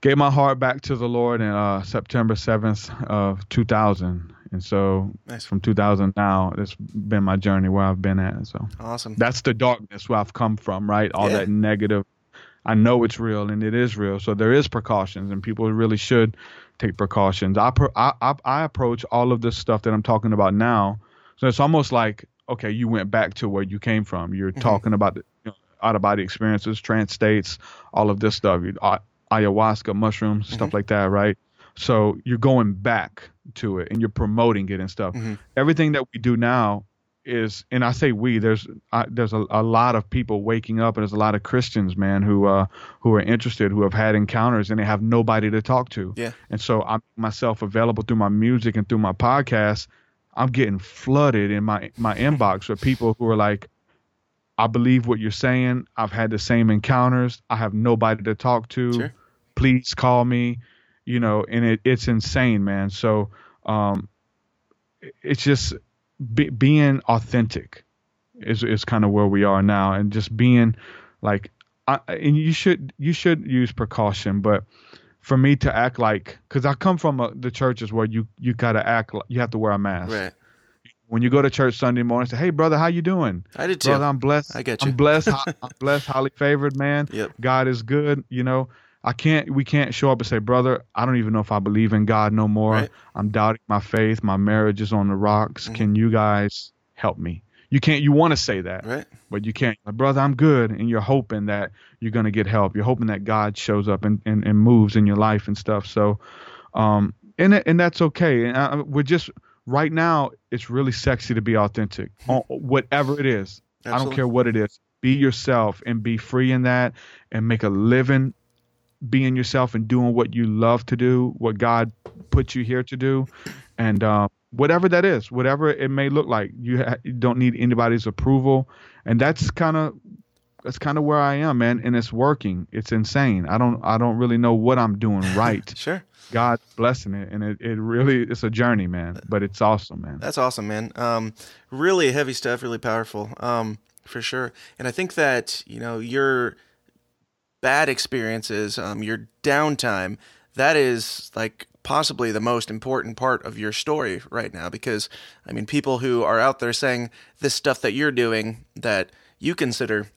gave my heart back to the Lord in uh, September 7th of 2000. And so Nice. from 2000 now, it's been my journey where I've been at. So Awesome. that's the darkness where I've come from, right? All Yeah. that negative. I know it's real and it is real. So there is precautions and people really should take precautions. I, pro- I, I, I approach all of this stuff that I'm talking about now. So it's almost like, okay, you went back to where you came from. You're mm-hmm. talking about the you know, out of body experiences, trance states, all of this stuff, you, ayahuasca, mushrooms, stuff mm-hmm. like that, right? So you're going back to it and you're promoting it and stuff. Everything that we do now is, and I say we, there's uh, there's a, a lot of people waking up, and there's a lot of Christians, man, who uh who are interested, who have had encounters, and they have nobody to talk to. Yeah. And so I'm myself available through my music and through my podcast. I'm getting flooded in my my inbox with people who are like, I believe what you're saying. I've had the same encounters. I have nobody to talk to. Sure. Please call me. You know, and it, it's insane, man. So um, it's just be, being authentic is is kind of where we are now, and just being like, I, and you should you should use precaution, but for me to act like, because I come from a, the churches where you you gotta act, like, you have to wear a mask Right. when you go to church Sunday morning, say, "Hey, brother, how you doing?" I did too. Brother, I'm blessed. I get you. I'm blessed. I'm blessed, highly favored, man. Yep. God is good. You know, I can't. We can't show up and say, "Brother, I don't even know if I believe in God no more. Right. I'm doubting my faith. My marriage is on the rocks. Mm-hmm. Can you guys help me?" You can't. You want to say that, Right. but you can't. Brother, I'm good, and you're hoping that you're gonna get help. You're hoping that God shows up and and, and moves in your life and stuff. So, um, and and that's okay. And I, we're just right now. It's really sexy to be authentic, on whatever it is. I don't care what it is. Be yourself and be free in that, and make a living being yourself and doing what you love to do, what God put you here to do, and uh, whatever that is, whatever it may look like. You, ha- you don't need anybody's approval, and that's kind of that's kind of where I am, man. And it's working. It's insane. I don't I don't really know what I'm doing right. Sure. God's blessing it, and it, it really it's a journey, man. But it's awesome, man. That's awesome, man. Um, really heavy stuff, really powerful, um, for sure. And I think that you know your bad experiences, um, your downtime, that is like possibly the most important part of your story right now. Because I mean, people who are out there saying this stuff that you're doing that you consider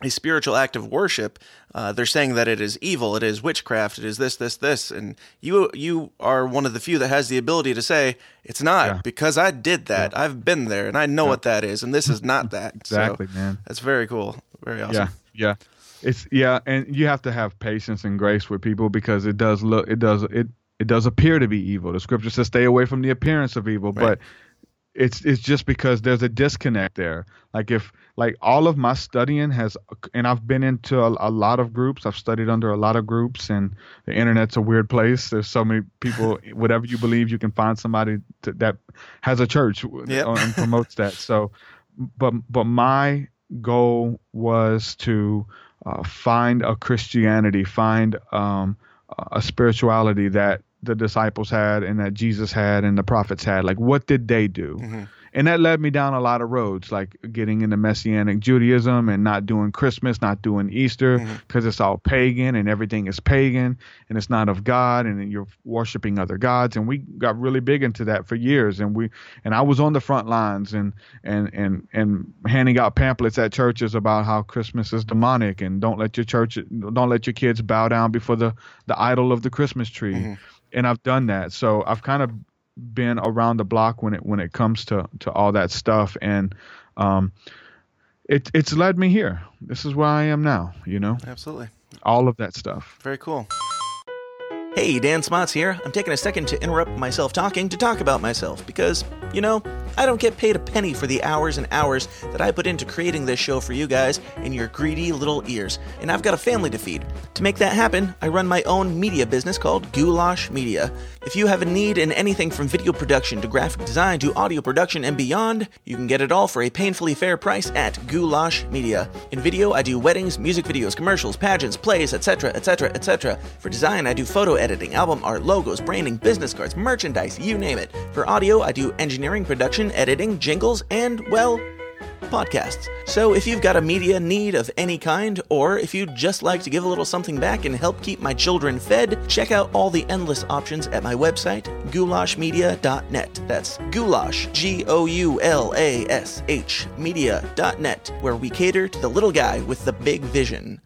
a spiritual act of worship, uh, they're saying that it is evil, it is witchcraft, it is this, this, this, and you you are one of the few that has the ability to say it's not Yeah. because I did that. I've been there and I know what that is, and this is not that. Exactly, so, man. That's very cool, very awesome. Yeah, yeah. It's yeah, and you have to have patience and grace with people because it does look, it does, it it does appear to be evil. The scripture says, "Stay away from the appearance of evil," Right. but it's it's just because there's a disconnect there. Like if like all of my studying has, and I've been into a, a lot of groups. I've studied under a lot of groups, and the internet's a weird place. There's so many people. whatever you believe, you can find somebody to, that has a church Yep. and promotes that. So, but but my goal was to uh, find a Christianity, find um, a spirituality that the disciples had and that Jesus had and the prophets had. Like, what did they do? And that led me down a lot of roads, like getting into Messianic Judaism and not doing Christmas, not doing Easter, mm-hmm. because it's all pagan and everything is pagan and it's not of God and you're worshiping other gods. And we got really big into that for years. And we and I was on the front lines and and and and handing out pamphlets at churches about how Christmas is demonic and don't let your church, don't let your kids bow down before the the idol of the Christmas tree. Mm-hmm. And I've done that, so I've kind of been around the block when it when it comes to to all that stuff and um it it's led me here this is where i am now you know Absolutely. all of that stuff Very cool. Hey, Dan Smots here. I'm taking a second to interrupt myself talking to talk about myself because, you know, I don't get paid a penny for the hours and hours that I put into creating this show for you guys in your greedy little ears, and I've got a family to feed. To make that happen, I run my own media business called Goulash Media. If you have a need in anything from video production to graphic design to audio production and beyond, you can get it all for a painfully fair price at Goulash Media. In video, I do weddings, music videos, commercials, pageants, plays, etc., etc., etc. For design, I do photo editing, album art, logos, branding, business cards, merchandise, you name it. For audio, I do engineering, production, editing, jingles, and, well, podcasts. So if you've got a media need of any kind, or if you'd just like to give a little something back and help keep my children fed, check out all the endless options at my website, goulashmedia.net. That's goulash, G O U L A S H, media.net, where we cater to the little guy with the big vision.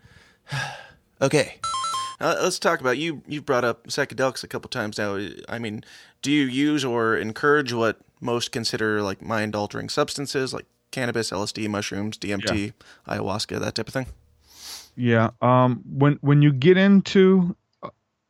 okay. Uh, let's talk about you. You've brought up psychedelics a couple times now. I mean, do you use or encourage what most consider like mind altering substances, like cannabis, LSD, mushrooms, DMT, ayahuasca, that type of thing? Yeah. Um. When when you get into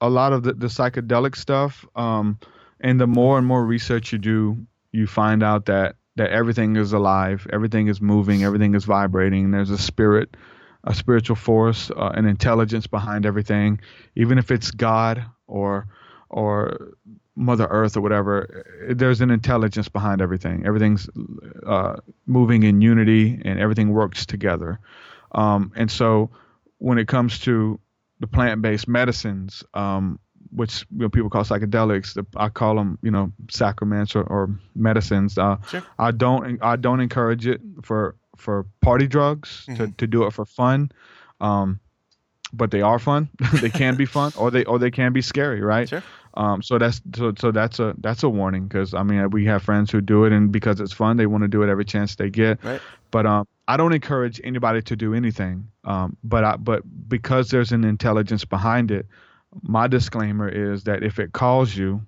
a lot of the, the psychedelic stuff, um, and the more and more research you do, you find out that that everything is alive, everything is moving, everything is vibrating. There's a spirit, a spiritual force, uh, an intelligence behind everything, even if it's God or or Mother Earth or whatever. There's an intelligence behind everything. Everything's uh, moving in unity, and everything works together. Um, and so, when it comes to the plant-based medicines, um, which you know, people call psychedelics, the, I call them, you know, sacraments or, or medicines. Uh, Sure. I don't, I don't encourage it for for party drugs to, Mhm. to do it for fun. Um, but they are fun. they can be fun, or they or they can be scary, right? Sure. Um, so that's so so that's a that's a warning because I mean we have friends who do it and because it's fun they want to do it every chance they get. Right. But um, I don't encourage anybody to do anything. Um, but I but because there's an intelligence behind it, my disclaimer is that if it calls you,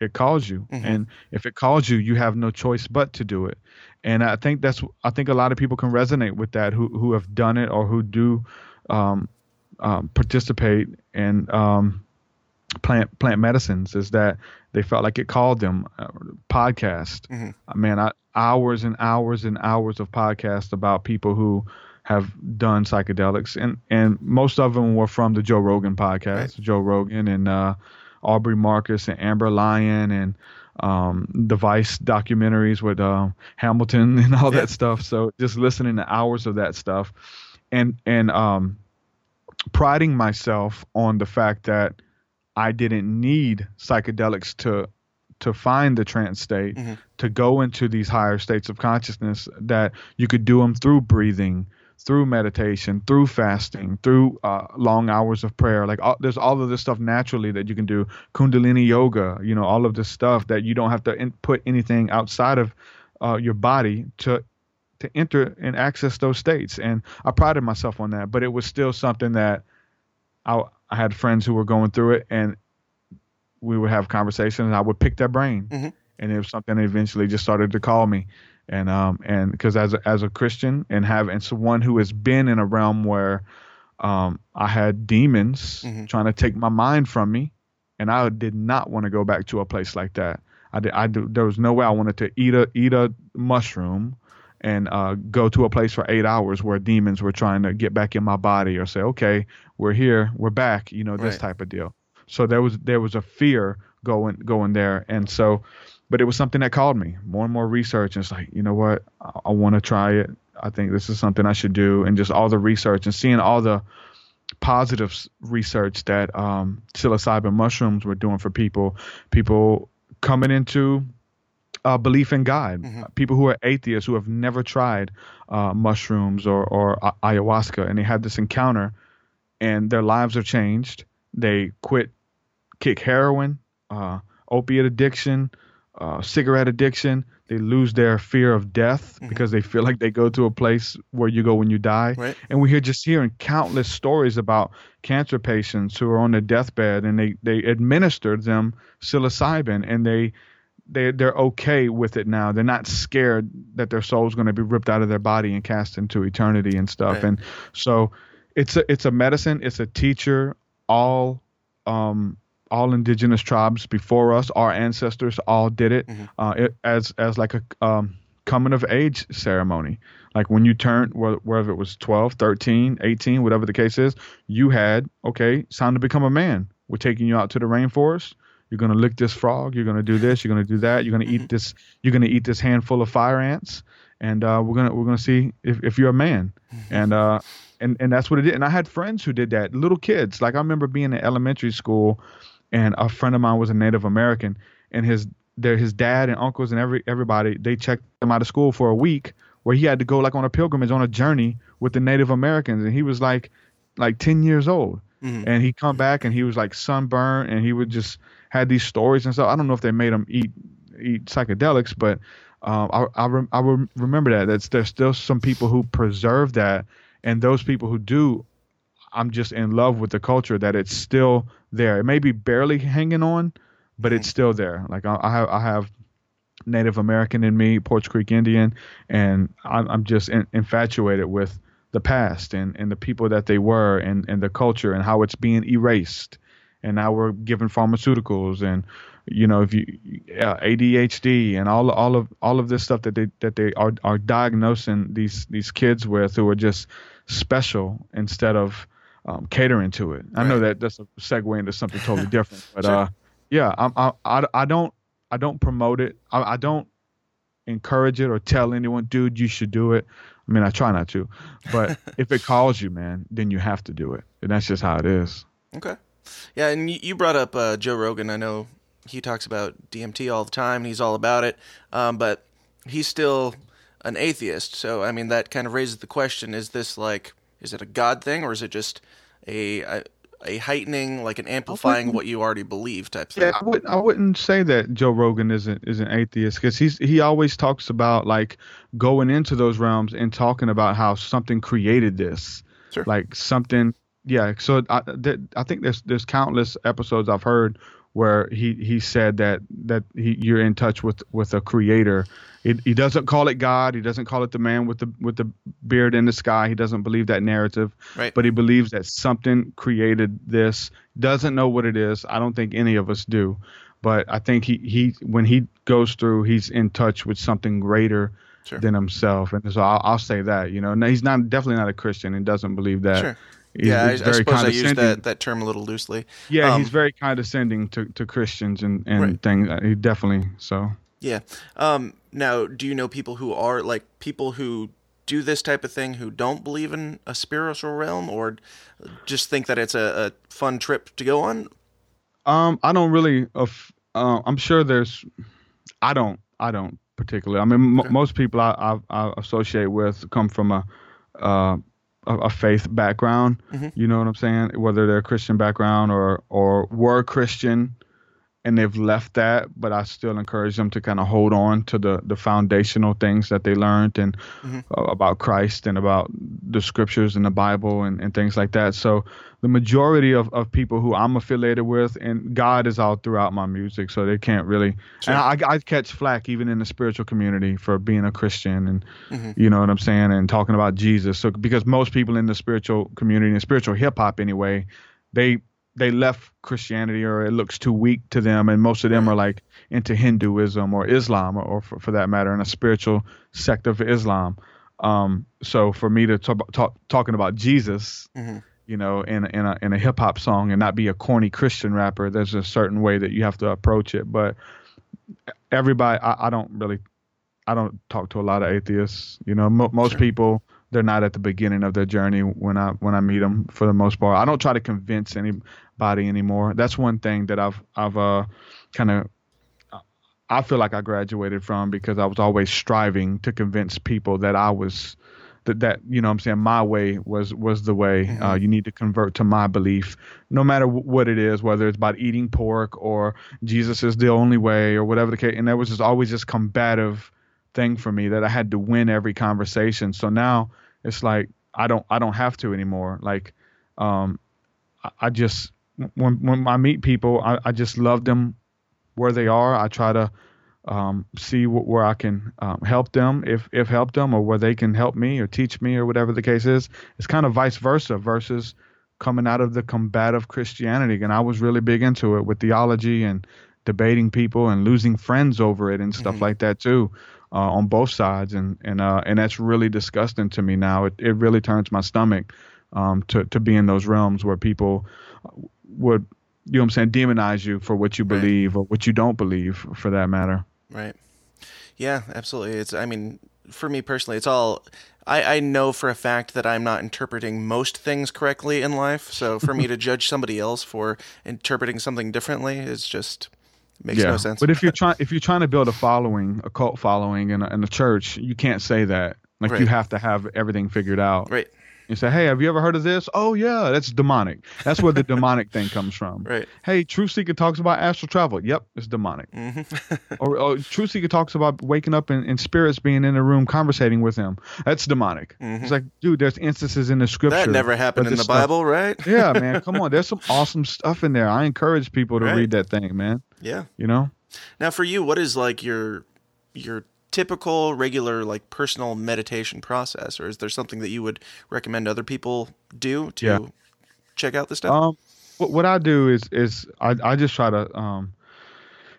it calls you, Mhm. and if it calls you, you have no choice but to do it. And I think that's I think a lot of people can resonate with that who who have done it or who do um, um, participate in um, plant plant medicines is that they felt like it called them. Uh, podcast, Mhm. Uh, man, I, hours and hours and hours of podcasts about people who have done psychedelics, and and most of them were from the Joe Rogan podcast, Right. Joe Rogan and uh, Aubrey Marcus and Amber Lyon and um, the Vice documentaries with um, Hamilton and all Yeah. that stuff. So just listening to hours of that stuff, and and um, priding myself on the fact that I didn't need psychedelics to to find the trance state, Mhm. to go into these higher states of consciousness. That you could do them through breathing, through meditation, through fasting, through uh, long hours of prayer. Like all, there's all of this stuff naturally that you can do. Kundalini yoga, you know, all of this stuff that you don't have to in, put anything outside of uh, your body to to enter and access those states. And I prided myself on that, but it was still something that I, I had friends who were going through it, and we would have conversations, and I would pick their brain, Mhm. and it was something that eventually just started to call me, and um and because as a, as a Christian and have and someone who has been in a realm where um I had demons Mhm. trying to take my mind from me, and I did not want to go back to a place like that. I did, I do, there was no way I wanted to eat a eat a mushroom and uh, go to a place for eight hours where demons were trying to get back in my body or say, okay, we're here, we're back, you know, this Right. type of deal. So there was there was a fear going going there, and so, but it was something that called me. More and more research, and it's like, you know what, I, I want to try it. I think this is something I should do, and just all the research and seeing all the positive research that um, psilocybin mushrooms were doing for people, people coming into uh, belief in God, Mhm. people who are atheists who have never tried uh, mushrooms or, or ayahuasca, and they had this encounter, and their lives are changed. They quit kick heroin, uh, opiate addiction, uh, cigarette addiction. They lose their fear of death Mhm. because they feel like they go to a place where you go when you die. Right. And we hear just hearing countless stories about cancer patients who are on their deathbed and they, they administered them psilocybin and they they they're okay with it now. They're not scared that their soul's going to be ripped out of their body and cast into eternity and stuff. Right. And so it's a it's a medicine, it's a teacher all um all indigenous tribes before us, our ancestors all did it, Mhm. uh, it as as like a um, coming of age ceremony. Like when you turned, wh- whether it was 12, 13, 18, whatever the case is, you had, okay, it's time to become a man. We're taking you out to the rainforest. You're going to lick this frog. You're going to do this. You're going to do that. You're going to Mhm. eat this. You're going to eat this handful of fire ants. And uh, we're gonna we're gonna see if, if you're a man, and uh, and and that's what it did. And I had friends who did that, little kids. Like I remember being in elementary school, and a friend of mine was a Native American, and his their his dad and uncles and every everybody they checked him out of school for a week, where he had to go like on a pilgrimage on a journey with the Native Americans, and he was like like ten years old, Mhm. and he come back and he was like sunburned, and he would just had these stories and stuff. I don't know if they made him eat eat psychedelics, but um, I I, rem- I rem- remember that that's there's still some people who preserve that, and those people who do, I'm just in love with the culture that it's still there. It may be barely hanging on, but it's mm. still there. Like I, I have I have Native American in me, Poarch Creek Indian, and I'm, I'm just in, infatuated with the past and, and the people that they were and, and the culture and how it's being erased. And now we're given pharmaceuticals and you know if you uh, ADHD and all all of all of this stuff that they that they are are diagnosing these these kids with who are just special instead of um, catering to it. I know that that's a segue into something totally different, but Sure. uh, yeah, I'm, I, I I don't I don't promote it. I, I don't encourage it or tell anyone, dude, you should do it. I mean, I try not to, but if it calls you, man, then you have to do it, and that's just how it is. Okay. Yeah, and you, you brought up uh, Joe Rogan. I know he talks about DMT all the time, and he's all about it. Um, but he's still an atheist. So, I mean, that kind of raises the question: Is this like, is it a God thing, or is it just a a, a heightening, like an amplifying what you already believe type thing? Yeah, I would I wouldn't say that Joe Rogan isn't is an atheist because he's he always talks about like going into those realms and talking about how something created this, Sure. like something. Yeah, so I th- I think there's there's countless episodes I've heard where he he said that that he, you're in touch with with a creator. He, he doesn't call it God. He doesn't call it the man with the with the beard in the sky. He doesn't believe that narrative Right. but he believes that something created this doesn't know what it is i don't think any of us do but i think he, he when he goes through he's in touch with something greater Sure. than himself and so I'll, I'll say that you know no, he's not definitely not a christian and doesn't believe that Sure. Yeah, I, I suppose I use that, that term a little loosely. yeah um, he's very condescending to, to christians and, and Right. things Uh, he definitely so Yeah. Um, now, do you know people who are like people who do this type of thing who don't believe in a spiritual realm, or just think that it's a, a fun trip to go on? Um, I don't really. Of, uh, I'm sure there's. I don't. I don't particularly. I mean, m- Okay. most people I, I, I associate with come from a, uh, a, a faith background. Mhm. You know what I'm saying? Whether they're Christian background or or were Christian, and they've left that, but I still encourage them to kind of hold on to the the foundational things that they learned and Mhm. uh, about Christ and about the scriptures and the Bible and, and things like that. So the majority of, of people who I'm affiliated with, and God is all throughout my music, so they can't really. Sure. And I, I catch flack even in the spiritual community for being a Christian, and Mhm. you know what I'm saying, and talking about Jesus. So because most people in the spiritual community and spiritual hip hop anyway, they they left Christianity or it looks too weak to them, and most of them are like into Hinduism or Islam or, or for, for that matter, in a spiritual sect of Islam. Um, so for me to talk, talk talking about Jesus, Mhm. you know, in a- in a in a hip hop song and not be a corny Christian rapper, there's a certain way that you have to approach it. But everybody, I, I don't really, I don't talk to a lot of atheists. You know, mo- most Sure. people they're not at the beginning of their journey when I when I meet them for the most part. I don't try to convince anybody anymore. That's one thing that I've I've uh kind of I feel like I graduated from because I was always striving to convince people that I was that that you know what I'm saying my way was was the way. Uh, you need to convert to my belief, no matter w- what it is, whether it's about eating pork or Jesus is the only way or whatever the case. And that was just always this combative thing for me that I had to win every conversation. So now it's like I don't I don't have to anymore. Like um, I, I just when when I meet people, I, I just love them where they are. I try to um, see wh- where I can um, help them, if if help them, or where they can help me or teach me or whatever the case is. It's kind of vice versa versus coming out of the combative Christianity, and I was really big into it with theology and debating people and losing friends over it and stuff Mhm. like that too, uh, on both sides, and and uh, and that's really disgusting to me now. It it really turns my stomach um, to to be in those realms where people would you know what I'm saying demonize you for what you Right. believe or what you don't believe for that matter. Right. Yeah, absolutely. It's I mean, for me personally, it's all I, I know for a fact that I'm not interpreting most things correctly in life. So for me to judge somebody else for interpreting something differently is just makes no sense. But if you're trying if you're trying to build a following, a cult following in a, in a church, you can't say that. Like Right. you have to have everything figured out. right, You say, "Hey, have you ever heard of this?" "Oh yeah, that's demonic." That's where the demonic thing comes from. right. Hey, TruthSeekah talks about astral travel. Yep, it's demonic. hmm or, or TruthSeekah talks about waking up and, and spirits being in a room conversating with him. That's demonic. Mhm. It's like, dude, there's instances in the scripture. that never happened in the stuff- Bible, right? yeah, man, come on. There's some awesome stuff in there. I encourage people to Right. read that thing, man. Yeah. You know? Now, for you, what is like your your typical, regular, like personal meditation process, or is there something that you would recommend other people do to Yeah. check out this stuff? Um, what, what I do is is I, I just try to um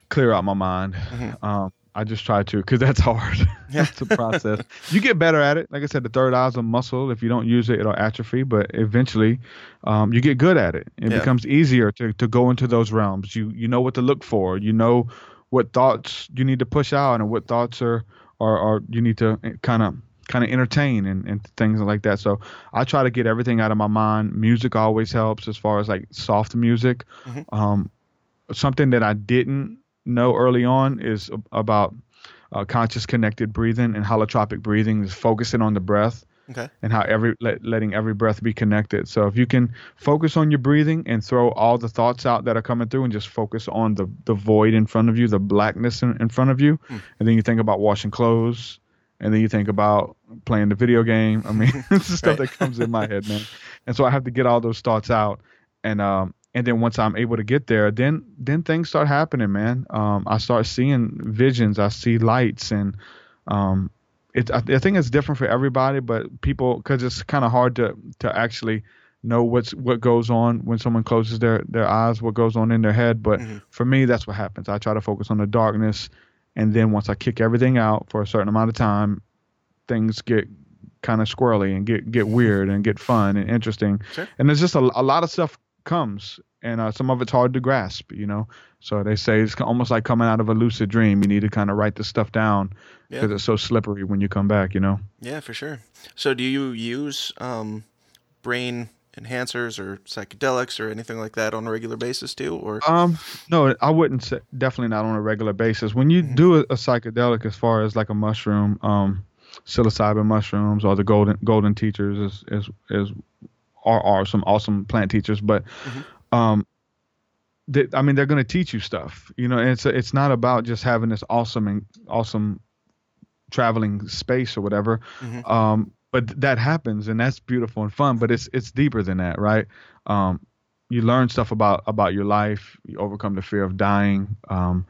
clear out my mind. Mhm. Um, I just try to because that's hard. Yeah. it's a process. you get better at it. Like I said, the third eye's a muscle. If you don't use it, it'll atrophy. But eventually, um, you get good at it. It Yeah. becomes easier to, to go into those realms. You you know what to look for. You know what thoughts you need to push out and what thoughts are are, are you need to kind of kind of entertain and, and things like that. So I try to get everything out of my mind. Music always helps as far as like soft music. Mhm. Um, something that I didn't know early on is about uh, conscious connected breathing and holotropic breathing is focusing on the breath okay. and how every let, letting every breath be connected. So if you can focus on your breathing and throw all the thoughts out that are coming through and just focus on the the void in front of you, the blackness in, in front of you, Hmm. and then you think about washing clothes, and then you think about playing the video game. I mean, it's the stuff Right. that comes in my head, man. And so I have to get all those thoughts out, and um and then once I'm able to get there, then then things start happening, man. Um, I start seeing visions. I see lights, and um, it I, I think it's different for everybody, but people because it's kind of hard to to actually know what's what goes on when someone closes their their eyes, what goes on in their head. But Mhm. for me, that's what happens. I try to focus on the darkness, and then once I kick everything out for a certain amount of time, things get kind of squirrely and get get weird and get fun and interesting. Sure. And there's just a, a lot of stuff comes, and uh, some of it's hard to grasp, you know. So they say it's almost like coming out of a lucid dream. You need to kind of write this stuff down Yeah. because it's so slippery when you come back, you know. Yeah, for sure. So, do you use um, brain enhancers or psychedelics or anything like that on a regular basis too? Or Um, no, I wouldn't say definitely not on a regular basis. When you Mhm. do a, a psychedelic, as far as like a mushroom, um, psilocybin mushrooms or the golden golden teachers is is is are are some awesome plant teachers, but Mhm. Um, they, I mean they're going to teach you stuff, you know. And it's it's not about just having this awesome and awesome traveling space or whatever. Mhm. Um, but that happens and that's beautiful and fun. But it's it's deeper than that, right? Um, you learn stuff about about your life. You overcome the fear of dying. Um,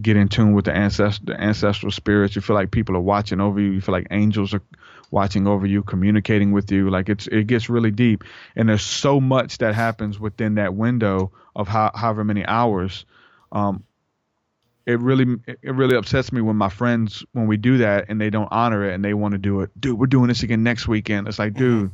get in tune with the ancestral the ancestral spirits. You feel like people are watching over you. You feel like angels are watching over you, communicating with you. Like it's it gets really deep. And there's so much that happens within that window of how, however many hours. Um, it really it really upsets me when my friends when we do that and they don't honor it and they want to do it. Dude, we're doing this again next weekend. It's like, dude,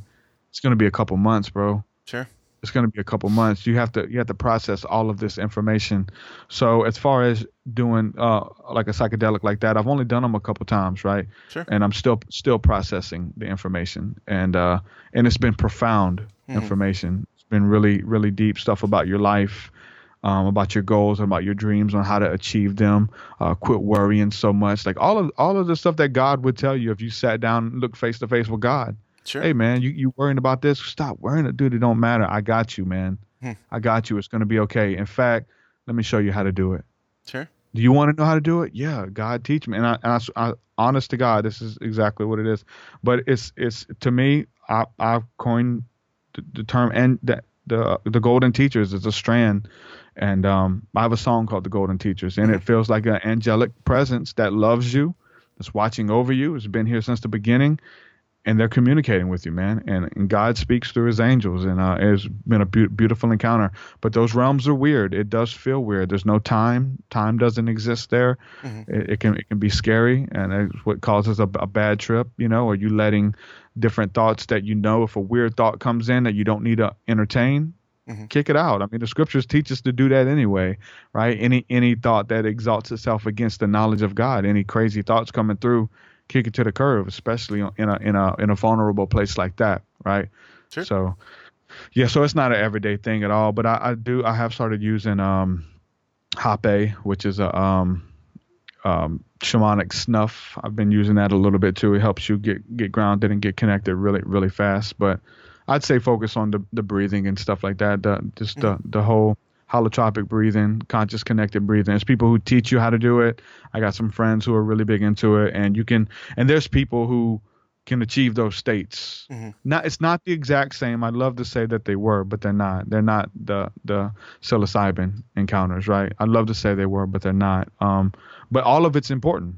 it's gonna be a couple months, bro sure. It's going to be a couple months. You have to you have to process all of this information. So as far as doing uh, like a psychedelic like that, I've only done them a couple times, right? Sure. And I'm still still processing the information, and uh, and it's been profound Mhm. information. It's been really really deep stuff about your life. Um, about your goals, about your dreams, on how to achieve them. Uh, quit worrying so much. Like all of all of the stuff that God would tell you if you sat down and looked face to face with God Sure. hey man, you you worrying about this? Stop worrying, dude. It don't matter. I got you, man. Hmm. I got you. It's gonna be okay. In fact, let me show you how to do it. Sure. Do you want to know how to do it? Yeah, God teach me. And I, and I, I honest to God, this is exactly what it is. But it's it's to me, I I coined the, the term and the, the the golden teachers is a strand. And um, I have a song called "The Golden Teachers," and it feels like an angelic presence that loves you, that's watching over you, it's been here since the beginning, and they're communicating with you, man. And, and God speaks through His angels, and uh, it's been a be- beautiful encounter. But those realms are weird. It does feel weird. There's no time. Time doesn't exist there. Mm-hmm. It, it can it can be scary, and it's what causes a, a bad trip. You know, are you letting different thoughts that you know if a weird thought comes in that you don't need to entertain? Mm-hmm. Kick it out. I mean, the scriptures teach us to do that anyway, right? Any any thought that exalts itself against the knowledge of God, any crazy thoughts coming through, kick it to the curb, especially in a in a in a vulnerable place like that, right? Sure. So, yeah, so it's not an everyday thing at all. But I, I do I have started using um, Hape, which is a um, um, shamanic snuff. I've been using that a little bit too. It helps you get get grounded and get connected really really fast. But I'd say focus on the the breathing and stuff like that. The, just the the whole holotropic breathing, conscious connected breathing. There's people who teach you how to do it. I got some friends who are really big into it, and you can. And there's people who can achieve those states. Mhm. Not it's not the exact same. I'd love to say that they were, but they're not. They're not the the psilocybin encounters, right? I'd love to say they were, but they're not. Um, but all of it's important.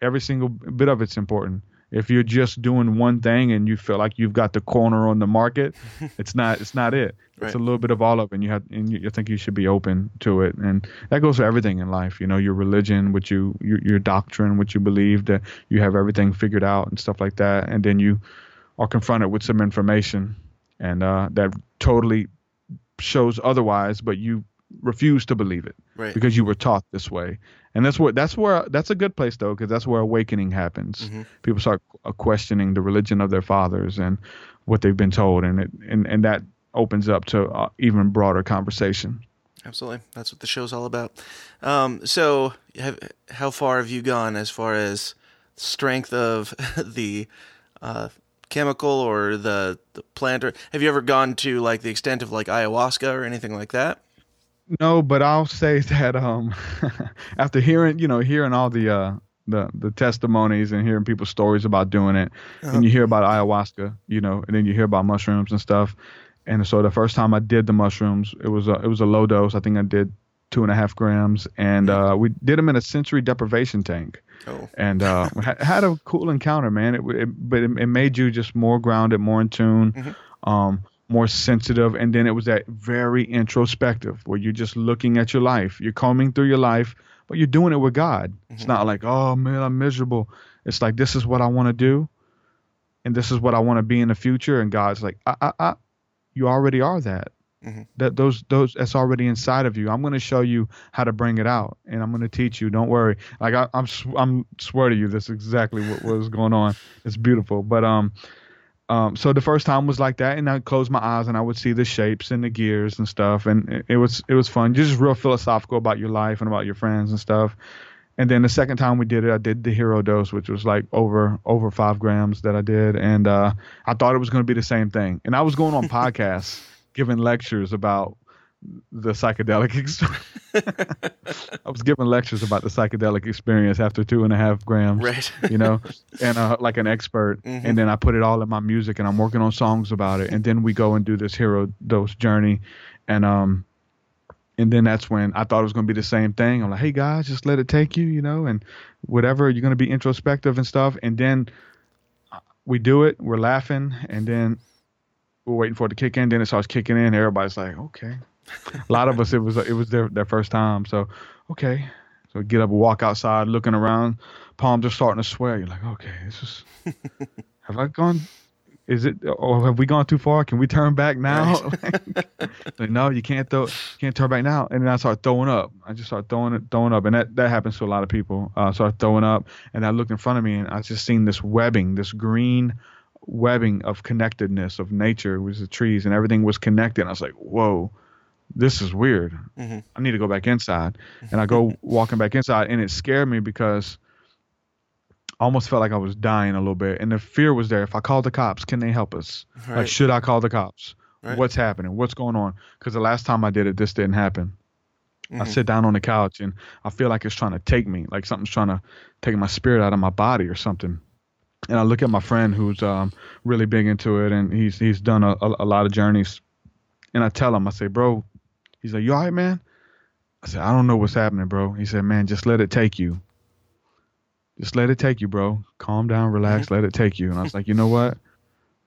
Every single bit of it's important. If you're just doing one thing and you feel like you've got the corner on the market, it's not. It's not it. It's Right. a little bit of all of it. And you have, and you, I think you should be open to it. And that goes for everything in life. You know, your religion, what you, your, your doctrine, what you believe that you have everything figured out and stuff like that. And then you are confronted with some information, and uh, that totally shows otherwise, but you refuse to believe it Right. because you were taught this way. And that's where that's where that's a good place though, because that's where awakening happens. Mhm. People start questioning the religion of their fathers and what they've been told, and it and, and that opens up to uh, even broader conversation. Absolutely. That's what the show's all about. Um, so, have, how far have you gone as far as strength of the uh, chemical or the, the plant? Or have you ever gone to like the extent of like ayahuasca or anything like that? No, but I'll say that um, after hearing you know hearing all the uh, the the testimonies and hearing people's stories about doing it, and you hear about ayahuasca, you know, and then you hear about mushrooms and stuff. And so the first time I did the mushrooms, it was a it was a low dose. I think I did two and a half grams, and uh, we did them in a sensory deprivation tank. Oh, and uh, had a cool encounter, man. It, it but it, it made you just more grounded, more in tune, um, more sensitive, and then it was that very introspective where you're just looking at your life, you're combing through your life, but you're doing it with God. It's not like, oh man, I'm miserable. It's like this is what I want to do, and this is what I want to be in the future. And God's like, ah, ah, ah, you already are that. That those those that's already inside of you. I'm going to show you how to bring it out, and I'm going to teach you. Don't worry. Like I, I'm I'm swear to you, that's exactly what was going on. It's beautiful. But um, um, so the first time was like that, and I closed my eyes and I would see the shapes and the gears and stuff, and it, it was it was fun. Just real philosophical about your life and about your friends and stuff. And then the second time we did it, I did the hero dose, which was like over over five grams that I did, and uh, I thought it was going to be the same thing. And I was going on podcasts giving lectures about the psychedelic experience. I was giving lectures about the psychedelic experience after two and a half grams, Right. you know, and uh, like an expert. And then I put it all in my music, and I'm working on songs about it. And then we go and do this hero dose journey, and um, and then that's when I thought it was going to be the same thing. I'm like, hey guys, just let it take you, you know, and whatever. You're going to be introspective and stuff. And then uh, we do it. We're laughing, and then we're waiting for it to kick in. Then it starts kicking in. Everybody's like, okay. A lot of us, it was it was their their first time. So okay. So get up and walk outside, looking around. Palms are starting to sweat. You're like, okay, this is. have I gone? Is it? Or have we gone too far? Can we turn back now? like, no, you can't throw. Can't turn back now. And then I start throwing up. I just start throwing it, throwing up, and that that happens to a lot of people. Uh, start throwing up, and I looked in front of me, and I just seen this webbing, this green webbing of connectedness of nature with the trees, and everything was connected. And I was like, whoa. This is weird. I need to go back inside. And I go walking back inside, and it scared me because I almost felt like I was dying a little bit. And the fear was there. If I call the cops, can they help us? Like, should I call the cops? Right. What's happening? What's going on? Because the last time I did it, this didn't happen. I Mm-hmm. sit down on the couch and I feel like it's trying to take me, like something's trying to take my spirit out of my body or something. And I look at my friend who's um, really big into it, and he's he's done a, a, a lot of journeys. And I tell him, I say, bro, he's like, you all right, man? I said, I don't know what's happening, bro. He said, man, just let it take you. Just let it take you, bro. Calm down, relax, let it take you. And I was like, you know what?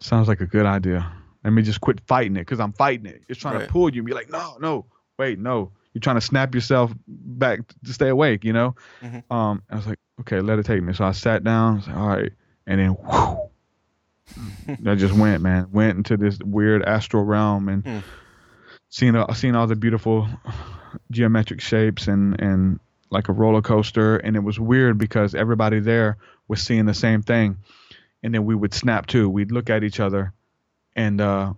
sounds like a good idea. Let me just quit fighting it because I'm fighting it. It's trying Right. to pull you. and Be like, no, no, wait, no. You're trying to snap yourself back to stay awake, you know? Mhm. Um, I was like, okay, let it take me. So I sat down. I was like, all right. And then, whew, I just went, man. Went into this weird astral realm and Hmm. Seen, uh, seen all the beautiful geometric shapes and, and like a roller coaster. And it was weird because everybody there was seeing the same thing. And then we would snap too. We'd look at each other and, uh,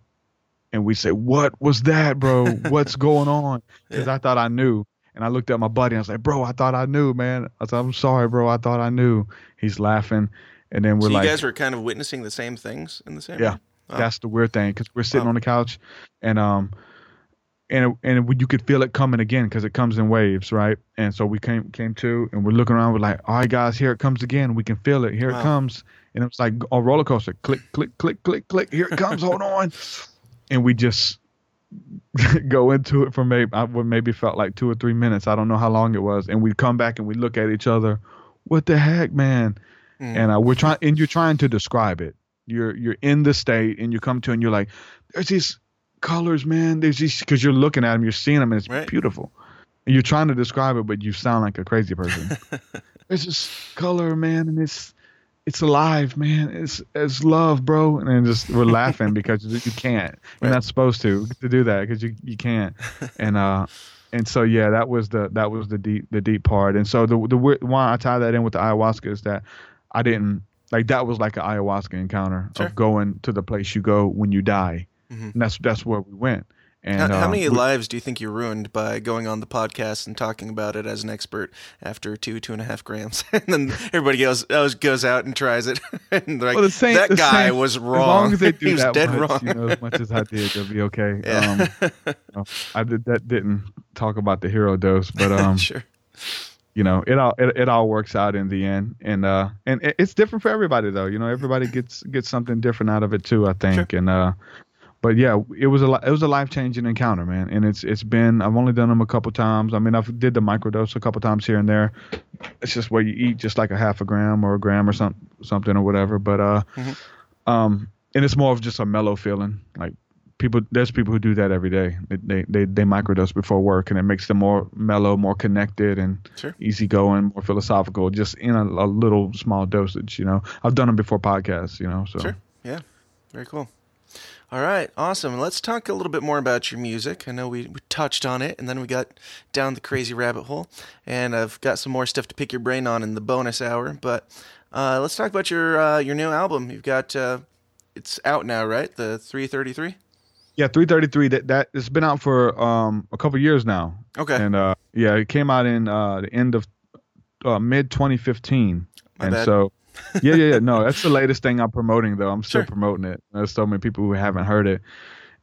and we say, "What was that, bro? What's going on?" Because I thought I knew, and I looked at my buddy. and I was like, "Bro, I thought I knew, man." I said, "I'm sorry, bro. I thought I knew." He's laughing, and then we're so like, you guys were kind of witnessing the same things in the same Yeah. Wow. "That's the weird thing," because we're sitting on the couch, and um, and and you could feel it coming again because it comes in waves, right? And so we came came to, and we're looking around. We're like, "All right, guys, here it comes again. We can feel it. Here Wow. it comes." And it was like a roller coaster. Click, click, click, click, click. Here it comes. Hold on. And we just go into it for maybe I would maybe felt like two or three minutes. I don't know how long it was. And we come back and we look at each other. What the heck, man? Mm. And uh, we're trying and you're trying to describe it. You're you're in the state and you come to and you're like, there's these colors, man. There's these because you're looking at them, you're seeing them, and it's Right. beautiful. And you're trying to describe it, but you sound like a crazy person. there's this color, man, and it's it's alive, man. It's it's love, bro. And then just we're laughing because you you can't. You're Right. not supposed to to do that because you you can't. And uh and so yeah, that was the that was the deep the deep part. And so the the why I tie that in with the ayahuasca is that I didn't like that was like an ayahuasca encounter Sure. of going to the place you go when you die. Mhm. And that's that's where we went. And how, how uh, many we- lives do you think you ruined by going on the podcast and talking about it as an expert after two, two and a half grams? and then everybody goes goes, out and tries it. and like, Well, the same- that guy same- was As wrong. long as they do he was that dead much, wrong. you know, as much as I did, they'll be okay. Yeah. Um, no, I did that didn't talk about the hero dose, but um, sure. you know, it all it, it all works out in the end, and uh, and it- it's different for everybody though. You know, everybody gets gets something different out of it too. I think, and uh, but yeah, it was a it was a life changing encounter, man. And it's it's been I've only done them a couple times. I mean, I've did the microdose a couple times here and there. It's just where you eat just like a half a gram or a gram or some something or whatever. But uh, Mhm. um, and it's more of just a mellow feeling. Like people, there's people who do that every day. They they they, they microdose before work, and it makes them more mellow, more connected, and Sure. easygoing, more philosophical, just in a, a little small dosage. You know, I've done them before podcasts. You know, so Sure. Yeah. Very cool. All right. Awesome. Let's talk a little bit more about your music. I know we, we touched on it and then we got down the crazy rabbit hole. And I've got some more stuff to pick your brain on in the bonus hour. But uh, let's talk about your uh, your new album. You've got uh, it's out now, right? The 333? yeah, 333. That that it's been out for um a couple years now, Okay. and uh yeah, it came out in uh the end of uh, mid 2015, My and bad. so. Yeah, yeah, yeah. No, that's the latest thing I'm promoting, though. I'm still Sure. promoting it. There's so many people who haven't heard it,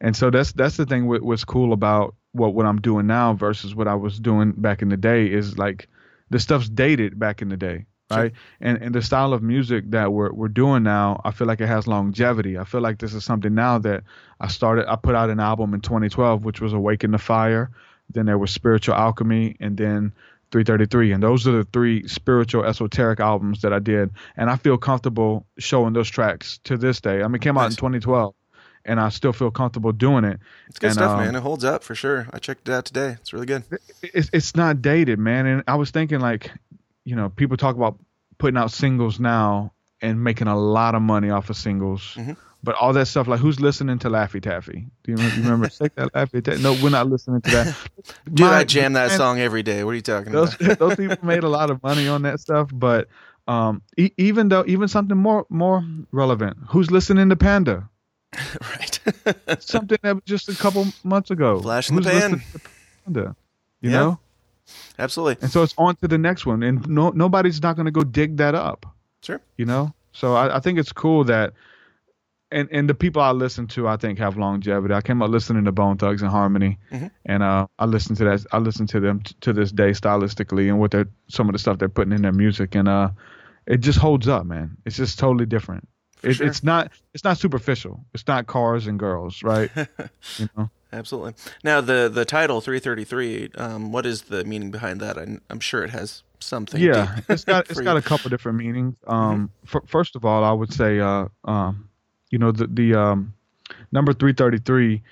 and so that's that's the thing. What, what's cool about what what I'm doing now versus what I was doing back in the day is like the stuff's dated back in the day, Sure. right? And and the style of music that we're we're doing now, I feel like it has longevity. I feel like this is something now that I started. I put out an album in 2012, which was Awaken the Fire. Then there was Spiritual Alchemy, and then 333 and those are the three spiritual esoteric albums that i did and i feel comfortable showing those tracks to this day i mean it came out in 2012 and i still feel comfortable doing it It's good and, stuff, um, man. It holds up for sure. I checked it out today. It's really good. it's, it's not dated man and i was thinking like you know people talk about putting out singles now and making a lot of money off of singles Mhm. But all that stuff like who's listening to laffy taffy do you remember, that laffy taffy no we're not listening to that Dude, I jam that man, song every day. What are you talking those about? those people made a lot of money on that stuff but um e- even though even something more more relevant who's listening to panda right. something that was just a couple months ago Flash in the who's pan. panda you Yeah. know Absolutely. and so it's on to the next one and no nobody's not going to go dig that up Sure. you know so I, I think it's cool that and and the people I listen to I think have longevity. I came up listening to Bone Thugs-n-Harmony, Mhm. and uh, I listen to that. I listen to them t- to this day stylistically and what they're some of the stuff they're putting in their music, and uh, it just holds up, man. It's just totally different. It, sure. It's not it's not superficial. It's not cars and girls, right? you know. Absolutely. Now the the title 333. Um, what is the meaning behind that? I'm, I'm sure it has something. yeah it's got it's got you. a couple different meanings um fir- first of all i would say uh um you know, the the um, number 333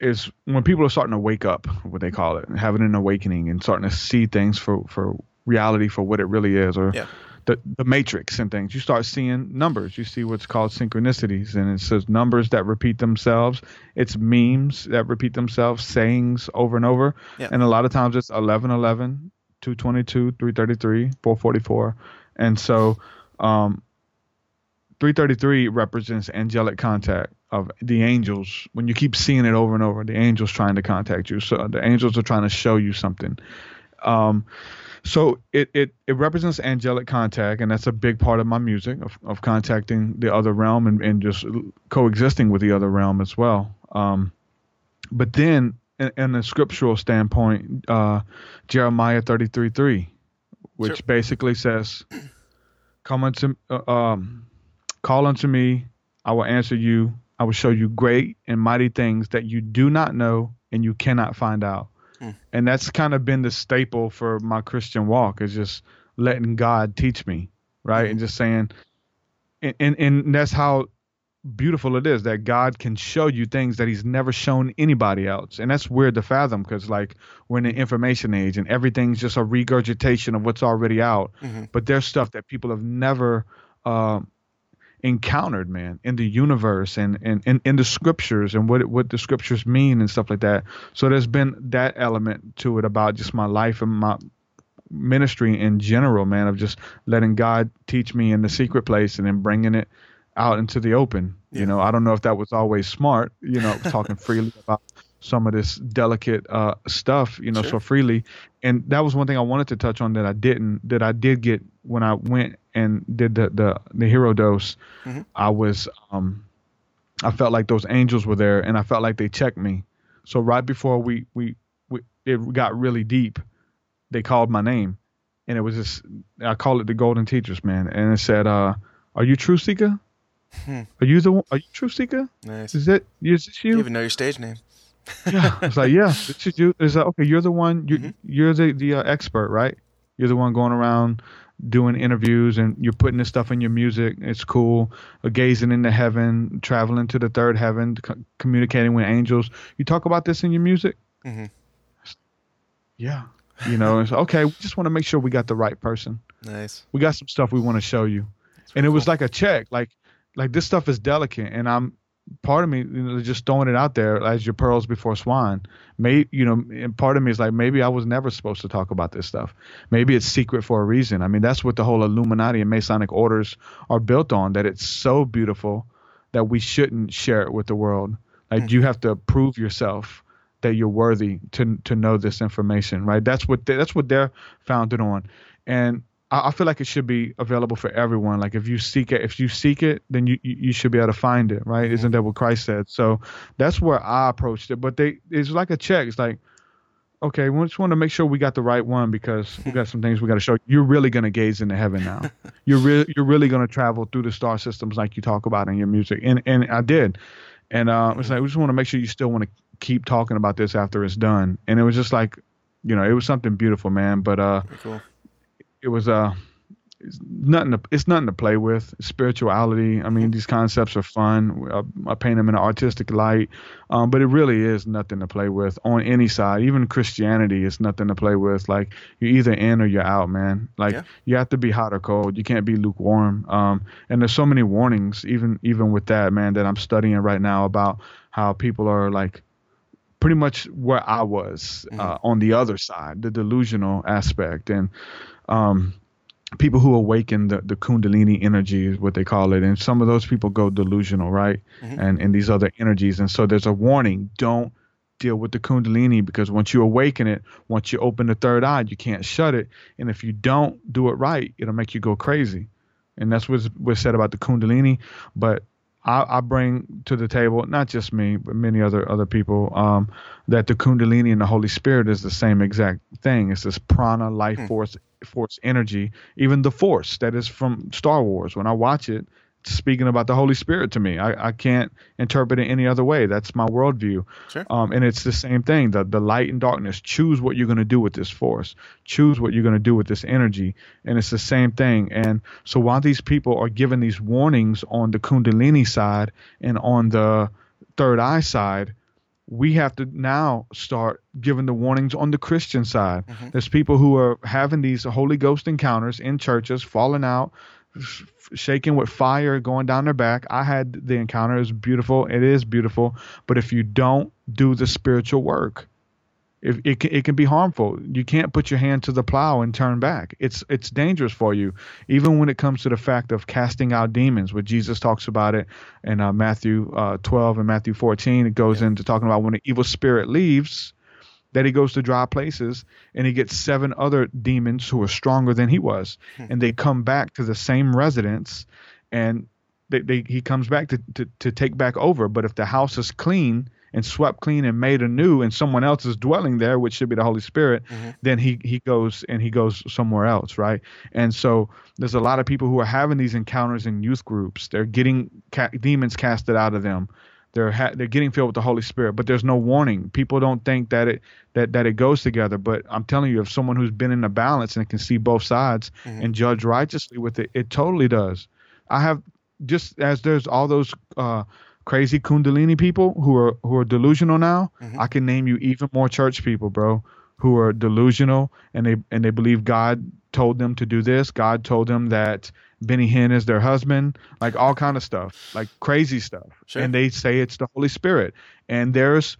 is when people are starting to wake up, what they call it, having an awakening and starting to see things for for reality for what it really is, or Yeah. the the matrix and things. You start seeing numbers. You see what's called synchronicities, and it says numbers that repeat themselves. It's memes that repeat themselves, sayings over and over, Yeah. and a lot of times it's 11, 11, 222, 333, 444, and so. Um, 333 represents angelic contact of the angels. When you keep seeing it over and over, the angels trying to contact you. So the angels are trying to show you something. Um, so it, it it represents angelic contact, and that's a big part of my music of, of contacting the other realm and, and just coexisting with the other realm as well. Um, but then, in, in a scriptural standpoint, uh, Jeremiah 33:3, which Sure. basically says, "Come unto, uh, um, call unto me, I will answer you. I will show you great and mighty things that you do not know and you cannot find out." Hmm. And that's kind of been the staple for my Christian walk is just letting God teach me, right? And hmm. just saying, and, and and that's how beautiful it is that God can show you things that He's never shown anybody else, and that's weird to fathom because like we're in the information age and everything's just a regurgitation of what's already out. Mm-hmm. But there's stuff that people have never um, encountered, man, in the universe and and in, in the scriptures and what what the scriptures mean and stuff like that. So there's been that element to it about just my life and my ministry in general, man, of just letting God teach me in the secret place and then bringing it out into the open. You know, I don't know if that was always smart, you know, talking freely about some of this delicate uh, stuff, you know, Sure. so freely. And that was one thing I wanted to touch on that I didn't, that I did get when I went and did the the, the hero dose. I was, um, I felt like those angels were there, and I felt like they checked me. So right before we we, we it got really deep, they called my name, and it was just I call it the golden teachers, man, and it said, uh, "Are you TruthSeekah? Are you the one? Are you TruthSeekah? Nice. Is that is this You you?" even know your stage name. yeah, it's like yeah, this is you. Is that okay? You're the one. You, Mm-hmm. You're the the uh, expert, right? You're the one going around doing interviews and you're putting this stuff in your music. It's cool. Uh, gazing into heaven, traveling to the third heaven, co- communicating with angels. You talk about this in your music. Mm-hmm. Yeah, you know. It's okay. We just want to make sure we got the right person. Nice. We got some stuff we want to show you, and it was like a check. Like like this stuff is delicate, and I'm part of me you know, just throwing it out there as your pearls before swine. May you know, and part of me is like maybe I was never supposed to talk about this stuff. Maybe it's secret for a reason. I mean, that's what the whole Illuminati and Masonic orders are built on. That it's so beautiful that we shouldn't share it with the world. Like hmm. you have to prove yourself that you're worthy to to know this information, right? That's what they, that's what they're founded on, and I, I feel like it should be available for everyone. Like if you seek it, if you seek it, then you you you should be able to find it, right? Isn't that what Christ said? So that's where I approached it. But they it's like a check. It's like okay, we just want to make sure we got the right one because we got some things we got to show. You're really gonna gaze into heaven now. you're really you're really gonna travel through the star systems like you talk about in your music, and and I did. And uh, it's like we just want to make sure you still want to keep talking about this after it's done. And it was just like, you know, it was something beautiful, man. But uh, cool. It was uh, it's nothing. To, it's nothing to play with. Spirituality. I mean, these concepts are fun. I, I paint them in an artistic light, um, but it really is nothing to play with on any side. Even Christianity is nothing to play with. Like you're either in or you're out, man. Like Yeah. you have to be hot or cold. You can't be lukewarm. Um, and there's so many warnings, even even with that, man, that I'm studying right now about how people are like pretty much where I was uh, on the other side, the delusional aspect, and um, people who awaken the, the kundalini energy is what they call it, and some of those people go delusional, right? And and these other energies, and so there's a warning: don't deal with the kundalini because once you awaken it, once you open the third eye, you can't shut it, and if you don't do it right, it'll make you go crazy, and that's what's what's said about the kundalini, but I, I bring to the table, not just me, but many other other people, um, that the Kundalini and the Holy Spirit is the same exact thing. It's this prana, life force, force energy, even the Force that is from Star Wars. When I watch it, speaking about the Holy Spirit to me. I, I can't interpret it any other way. That's my worldview. Sure. Um, and it's the same thing. The the light and darkness. Choose what you're going to do with this force. Choose what you're going to do with this energy. And it's the same thing. And so while these people are giving these warnings on the Kundalini side and on the third eye side, we have to now start giving the warnings on the Christian side. There's people who are having these Holy Ghost encounters in churches, falling out, shaking with fire going down their back. I had the encounter. It was beautiful. It is beautiful. But if you don't do the spiritual work, if it can, it can be harmful. You can't put your hand to the plow and turn back. It's it's dangerous for you. Even when it comes to the fact of casting out demons, where Jesus talks about it in uh, Matthew uh, 12 and Matthew 14, it goes into talking about when the evil spirit leaves, that he goes to dry places and he gets seven other demons who are stronger than he was, hmm. and they come back to the same residence, and they, they he comes back to, to to take back over. But if the house is clean and swept clean and made anew, and someone else is dwelling there, which should be the Holy Spirit, hmm. then he he goes and he goes somewhere else, right? And so there's a lot of people who are having these encounters in youth groups. They're getting ca- demons casted out of them. They're ha- they're getting filled with the Holy Spirit, but there's no warning. People don't think that it that that it goes together. But I'm telling you, if someone who's been in the balance and can see both sides and judge righteously with it, it totally does. I have just as there's all those uh, crazy Kundalini people who are who are delusional now. I can name you even more church people, bro, who are delusional and they and they believe God told them to do this. God told them that Benny Hinn is their husband, like all kind of stuff, like crazy stuff. Sure. And they say it's the Holy Spirit. And there's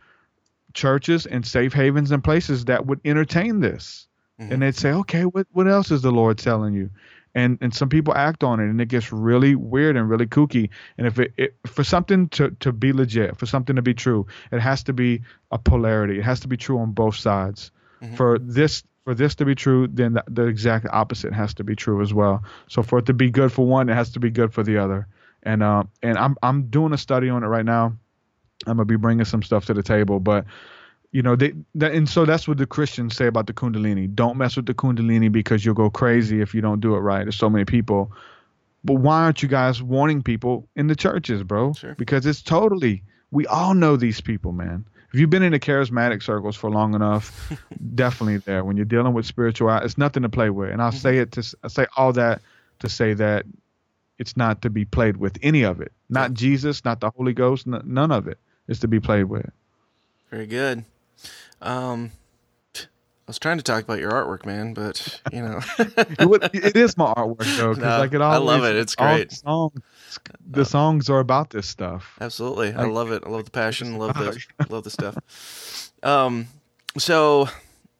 churches and safe havens and places that would entertain this. Mm-hmm. And they'd say, okay, what, what else is the Lord telling you? And and some people act on it, and it gets really weird and really kooky. And if it, it for something to, to be legit, for something to be true, it has to be a polarity. It has to be true on both sides. Mm-hmm. For this for this to be true, then the, the exact opposite has to be true as well. So for it to be good for one, it has to be good for the other. And uh, and I'm I'm doing a study on it right now. I'm gonna be bringing some stuff to the table, but you know, they that, and so that's what the Christians say about the Kundalini. Don't mess with the Kundalini because you'll go crazy if you don't do it right. There's so many people, but why aren't you guys warning people in the churches, bro? Sure. Because it's totally. We all know these people, man. If you've been in the charismatic circles for long enough, definitely there. When you're dealing with spiritual, it's nothing to play with. And I'll say it to I say all that to say that it's not to be played with any of it. Not Jesus, not the Holy Ghost, n- none of it is to be played with. Very good. Um, I was trying to talk about your artwork, man, but you know, it, it is my artwork though, No, like it I love it. It's all great. The songs, the songs are about this stuff. absolutely, I love it. I love the passion. Love the love the stuff. Um, so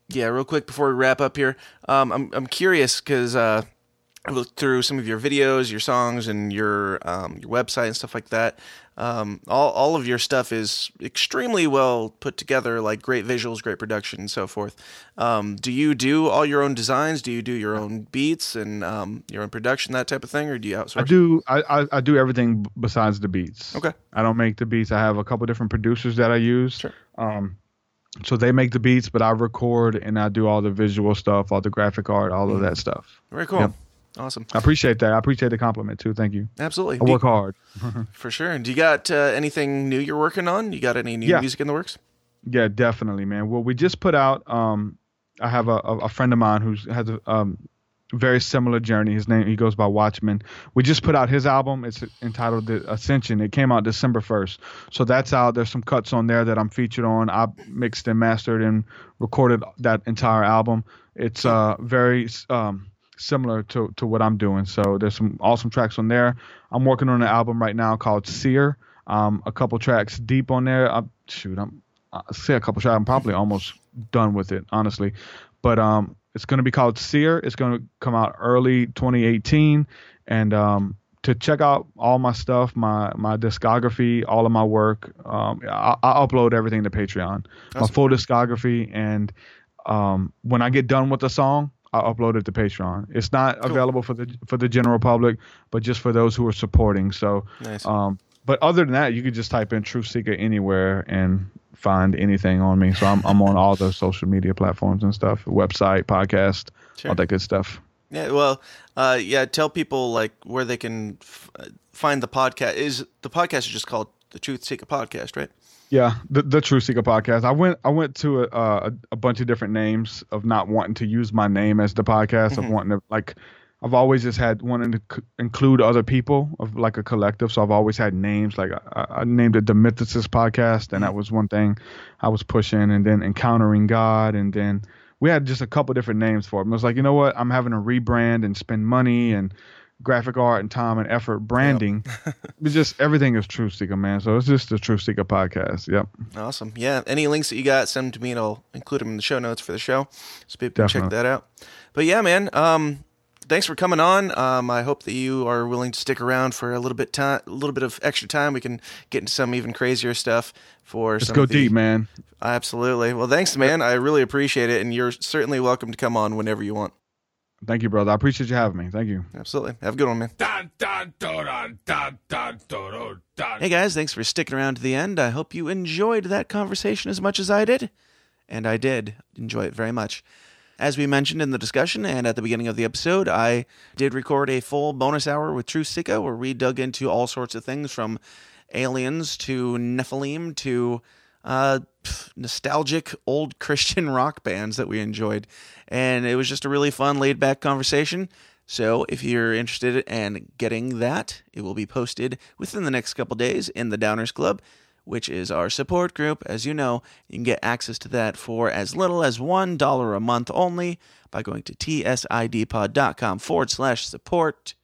yeah, real quick before we wrap up here, um, I'm I'm curious because uh, I looked through some of your videos, your songs, and your um, your website and stuff like that. Um, all all of your stuff is extremely well put together, like great visuals, great production, and so forth. Um, do you do all your own designs? Do you do your own beats and um, your own production, that type of thing, or do you outsource? I do. I, I, I do everything besides the beats. Okay. I don't make the beats. I have a couple different producers that I use. Sure. Um, so they make the beats, but I record and I do all the visual stuff, all the graphic art, all of that stuff. Very cool. Yep. Awesome. I appreciate that. I appreciate the compliment too. Thank you. Absolutely. I Do- work hard. for sure. Do you got uh, anything new you're working on? You got any new Yeah. music in the works? Yeah, definitely, man. Well, we just put out. Um, I have a, a, friend of mine who's has a um, very similar journey. His name he goes by Watchman. We just put out his album. It's entitled The Ascension. It came out December first, so that's out. There's some cuts on there that I'm featured on. I mixed and mastered and recorded that entire album. It's uh very um similar to to what I'm doing. So there's some awesome tracks on there. I'm working on an album right now called Seer. Um, a couple tracks deep on there. I, shoot, I'm I say a couple tracks. I'm probably almost done with it, honestly. But um, it's going to be called Seer. It's going to come out early 2018, and um, to check out all my stuff, my my discography, all of my work, um, I, I upload everything to Patreon, my Awesome. full discography, and um, when I get done with the song, I upload it to Patreon. It's not Cool. available for the for the general public, but just for those who are supporting. So, Nice. um, but other than that, you could just type in TruthSeekah anywhere and find anything on me. So I'm I'm on all the social media platforms and stuff, website, podcast, Sure. all that good stuff. Yeah, well, uh, yeah. Tell people like where they can f- uh, find the podcast. Is the podcast is just called the TruthSeekah Podcast, right? Yeah, the the TruthSeekah podcast. I went I went to a, uh, a a bunch of different names of not wanting to use my name as the podcast of mm-hmm. wanting to like. I've always just had wanting to c- include other people of like a collective. So I've always had names like I, I named it the Mythicist podcast, and that mm. was one thing I was pushing. And then Encountering God, and then we had just a couple different names for it. I was like, you know what? I'm having to rebrand and spend money and graphic art and time and effort branding. it's just everything is TruthSeekah, man. So it's just the TruthSeekah podcast. Yep. Awesome. Yeah. Any links that you got, send them to me, and I'll include them in the show notes for the show, so people can check that out. But yeah, man. Um, thanks for coming on. Um, I hope that you are willing to stick around for a little bit time, a little bit of extra time. We can get into some even crazier stuff for Let's some go deep, man. Absolutely. Well, thanks, man. I really appreciate it, and you're certainly welcome to come on whenever you want. Thank you, brother. I appreciate you having me. Thank you. Absolutely. Have a good one, man. Dun, dun, dun, dun, dun, dun, dun, dun. Hey guys, thanks for sticking around to the end. I hope you enjoyed that conversation as much as I did. And I did enjoy it very much. As we mentioned in the discussion and at the beginning of the episode, I did record a full bonus hour with TruthSeekah where we dug into all sorts of things from aliens to Nephilim to uh, nostalgic old Christian rock bands that we enjoyed. And it was just a really fun, laid back conversation. So if you're interested in getting that, it will be posted within the next couple days in the Downers Club, which is our support group. As you know, you can get access to that for as little as $1 a month only by going to tsidpod.com forward slash support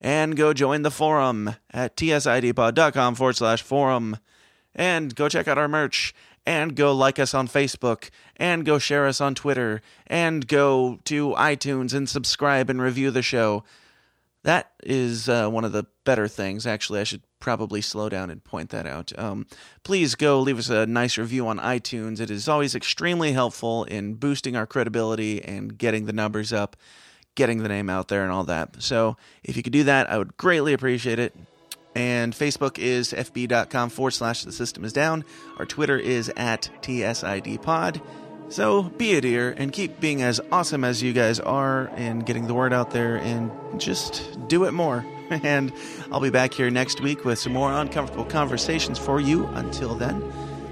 and go join the forum at tsidpod.com forward slash forum and go check out our merch and go like us on Facebook and go share us on Twitter and go to iTunes and subscribe and review the show. That is uh, one of the better things. Actually, I should probably slow down and point that out. Um, please go leave us a nice review on iTunes. It is always extremely helpful in boosting our credibility and getting the numbers up, getting the name out there, and all that. So if you could do that, I would greatly appreciate it. And Facebook is fb.com forward slash the system is down. Our Twitter is at TSID pod. So be a dear and keep being as awesome as you guys are and getting the word out there and just do it more. And I'll be back here next week with some more uncomfortable conversations for you. Until then,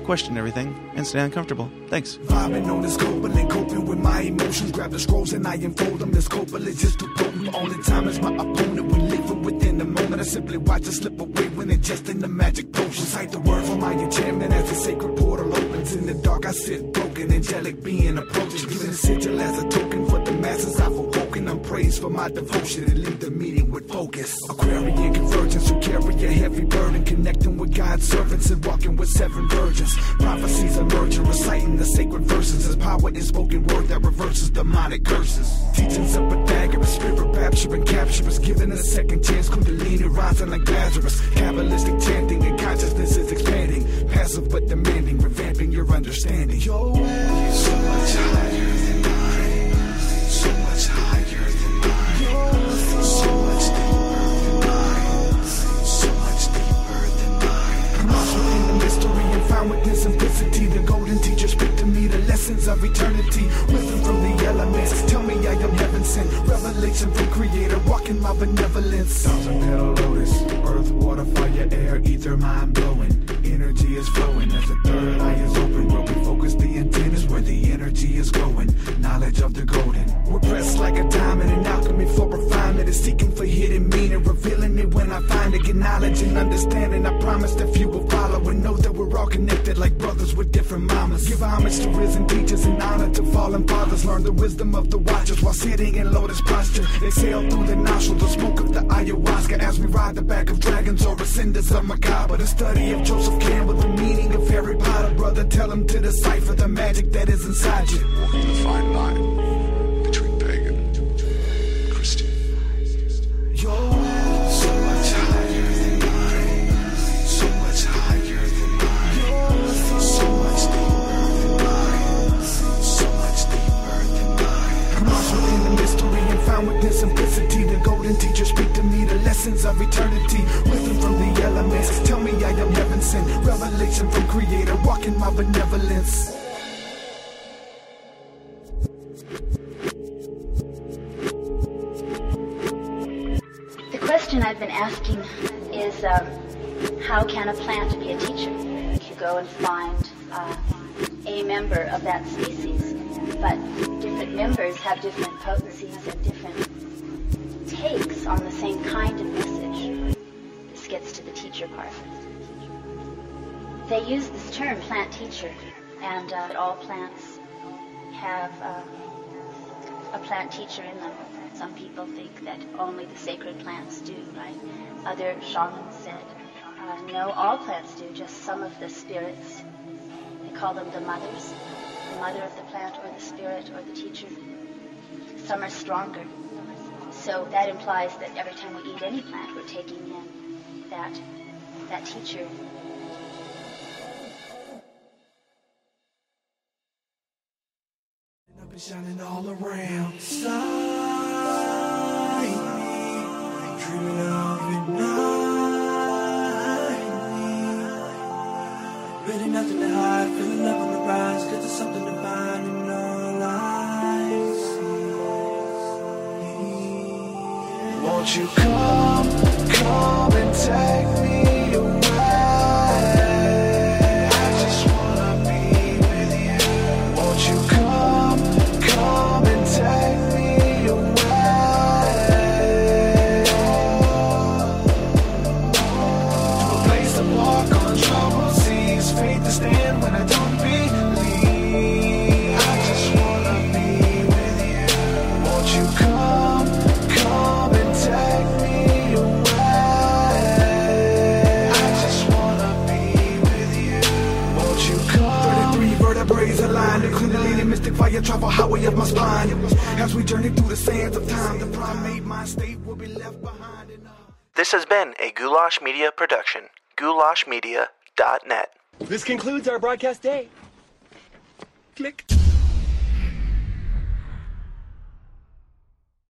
question everything and stay uncomfortable. Thanks. Vibing on this Copeland, coping with my emotions. Grab the scrolls and I unfold them. This is just too potent. Only time is my opponent. We living within the moment. I simply watch it slip away when it's just in the magic potion. Cite the word for my enchantment as the sacred portal opens. In the dark, I sit broken. Angelic being approaches. Giving sigil as a token for the masses I've awoken. I'm praised for my devotion and leave the meeting with focus. Aquarian convergence who carry a heavy burden. Connecting with God's servants and walking with seven virgins. Prophecies emerging, reciting the sacred verses. As power in spoken word that reverses demonic curses. Teachings of Pythagoras, spirit rapture and capture us. Giving a second chance, Kundalini rising like Lazarus. Kabbalistic chanting and consciousness is expanding. Passive but demanding, revamping your understanding. Your simplicity. The golden teacher speak to me the lessons of eternity. Wisdom from the elements. Tell me I am heaven sent. Revelation from creator. Walking my benevolence. Thousand petal lotus. Earth, water, fire, air, ether, mind blowing. Energy is flowing as the third eye is open. Where we focus the where is going. Knowledge of the golden. We're pressed like a diamond in alchemy for refinement. Is seeking for hidden meaning. Revealing it when I find it. Get knowledge and understanding. I promise that few will follow and know that we're all connected like brothers with different mamas. Give homage to risen teachers and honor to fallen fathers. Learn the wisdom of the watchers while sitting in lotus posture. Exhale through the nostrils the smoke of the ayahuasca as we ride the back of dragons or ascendants of macabre. The study of Joseph Campbell, the meaning of Harry Potter. Brother, tell him to decipher the magic that is inside you. Walking the fine line between pagan and Christian. Your way so much higher than mine. So much higher than mine. So much deeper than mine. So much deeper than mine. I'm also in the mystery and found within simplicity. The golden teacher speak to me the lessons of eternity. Wisdom from the elements. Tell me I am heaven sent. Revelation from creator. Walking my benevolence. How can a plant be a teacher? You go and find uh, a member of that species, but different members have different potencies and different takes on the same kind of message. This gets to the teacher part. They use this term, plant teacher, and uh, all plants have uh, a plant teacher in them. Some people think that only the sacred plants do, right? Other shamans said, uh, no, all plants do, just some of the spirits. They call them the mothers, the mother of the plant or the spirit or the teacher. Some are stronger. So that implies that every time we eat any plant, we're taking in that, that teacher shining all around. Me, dreaming of it nightly. Really nothing to hide, feeling love on the rise, cause there's something divine in all I see. Won't you come, come and take me mystic travel highway of my spine. As we journey through the sands of time, the primate mind state will be left behind. This has been a Goulash Media production. goulashmedia.net. This concludes our broadcast day. Click.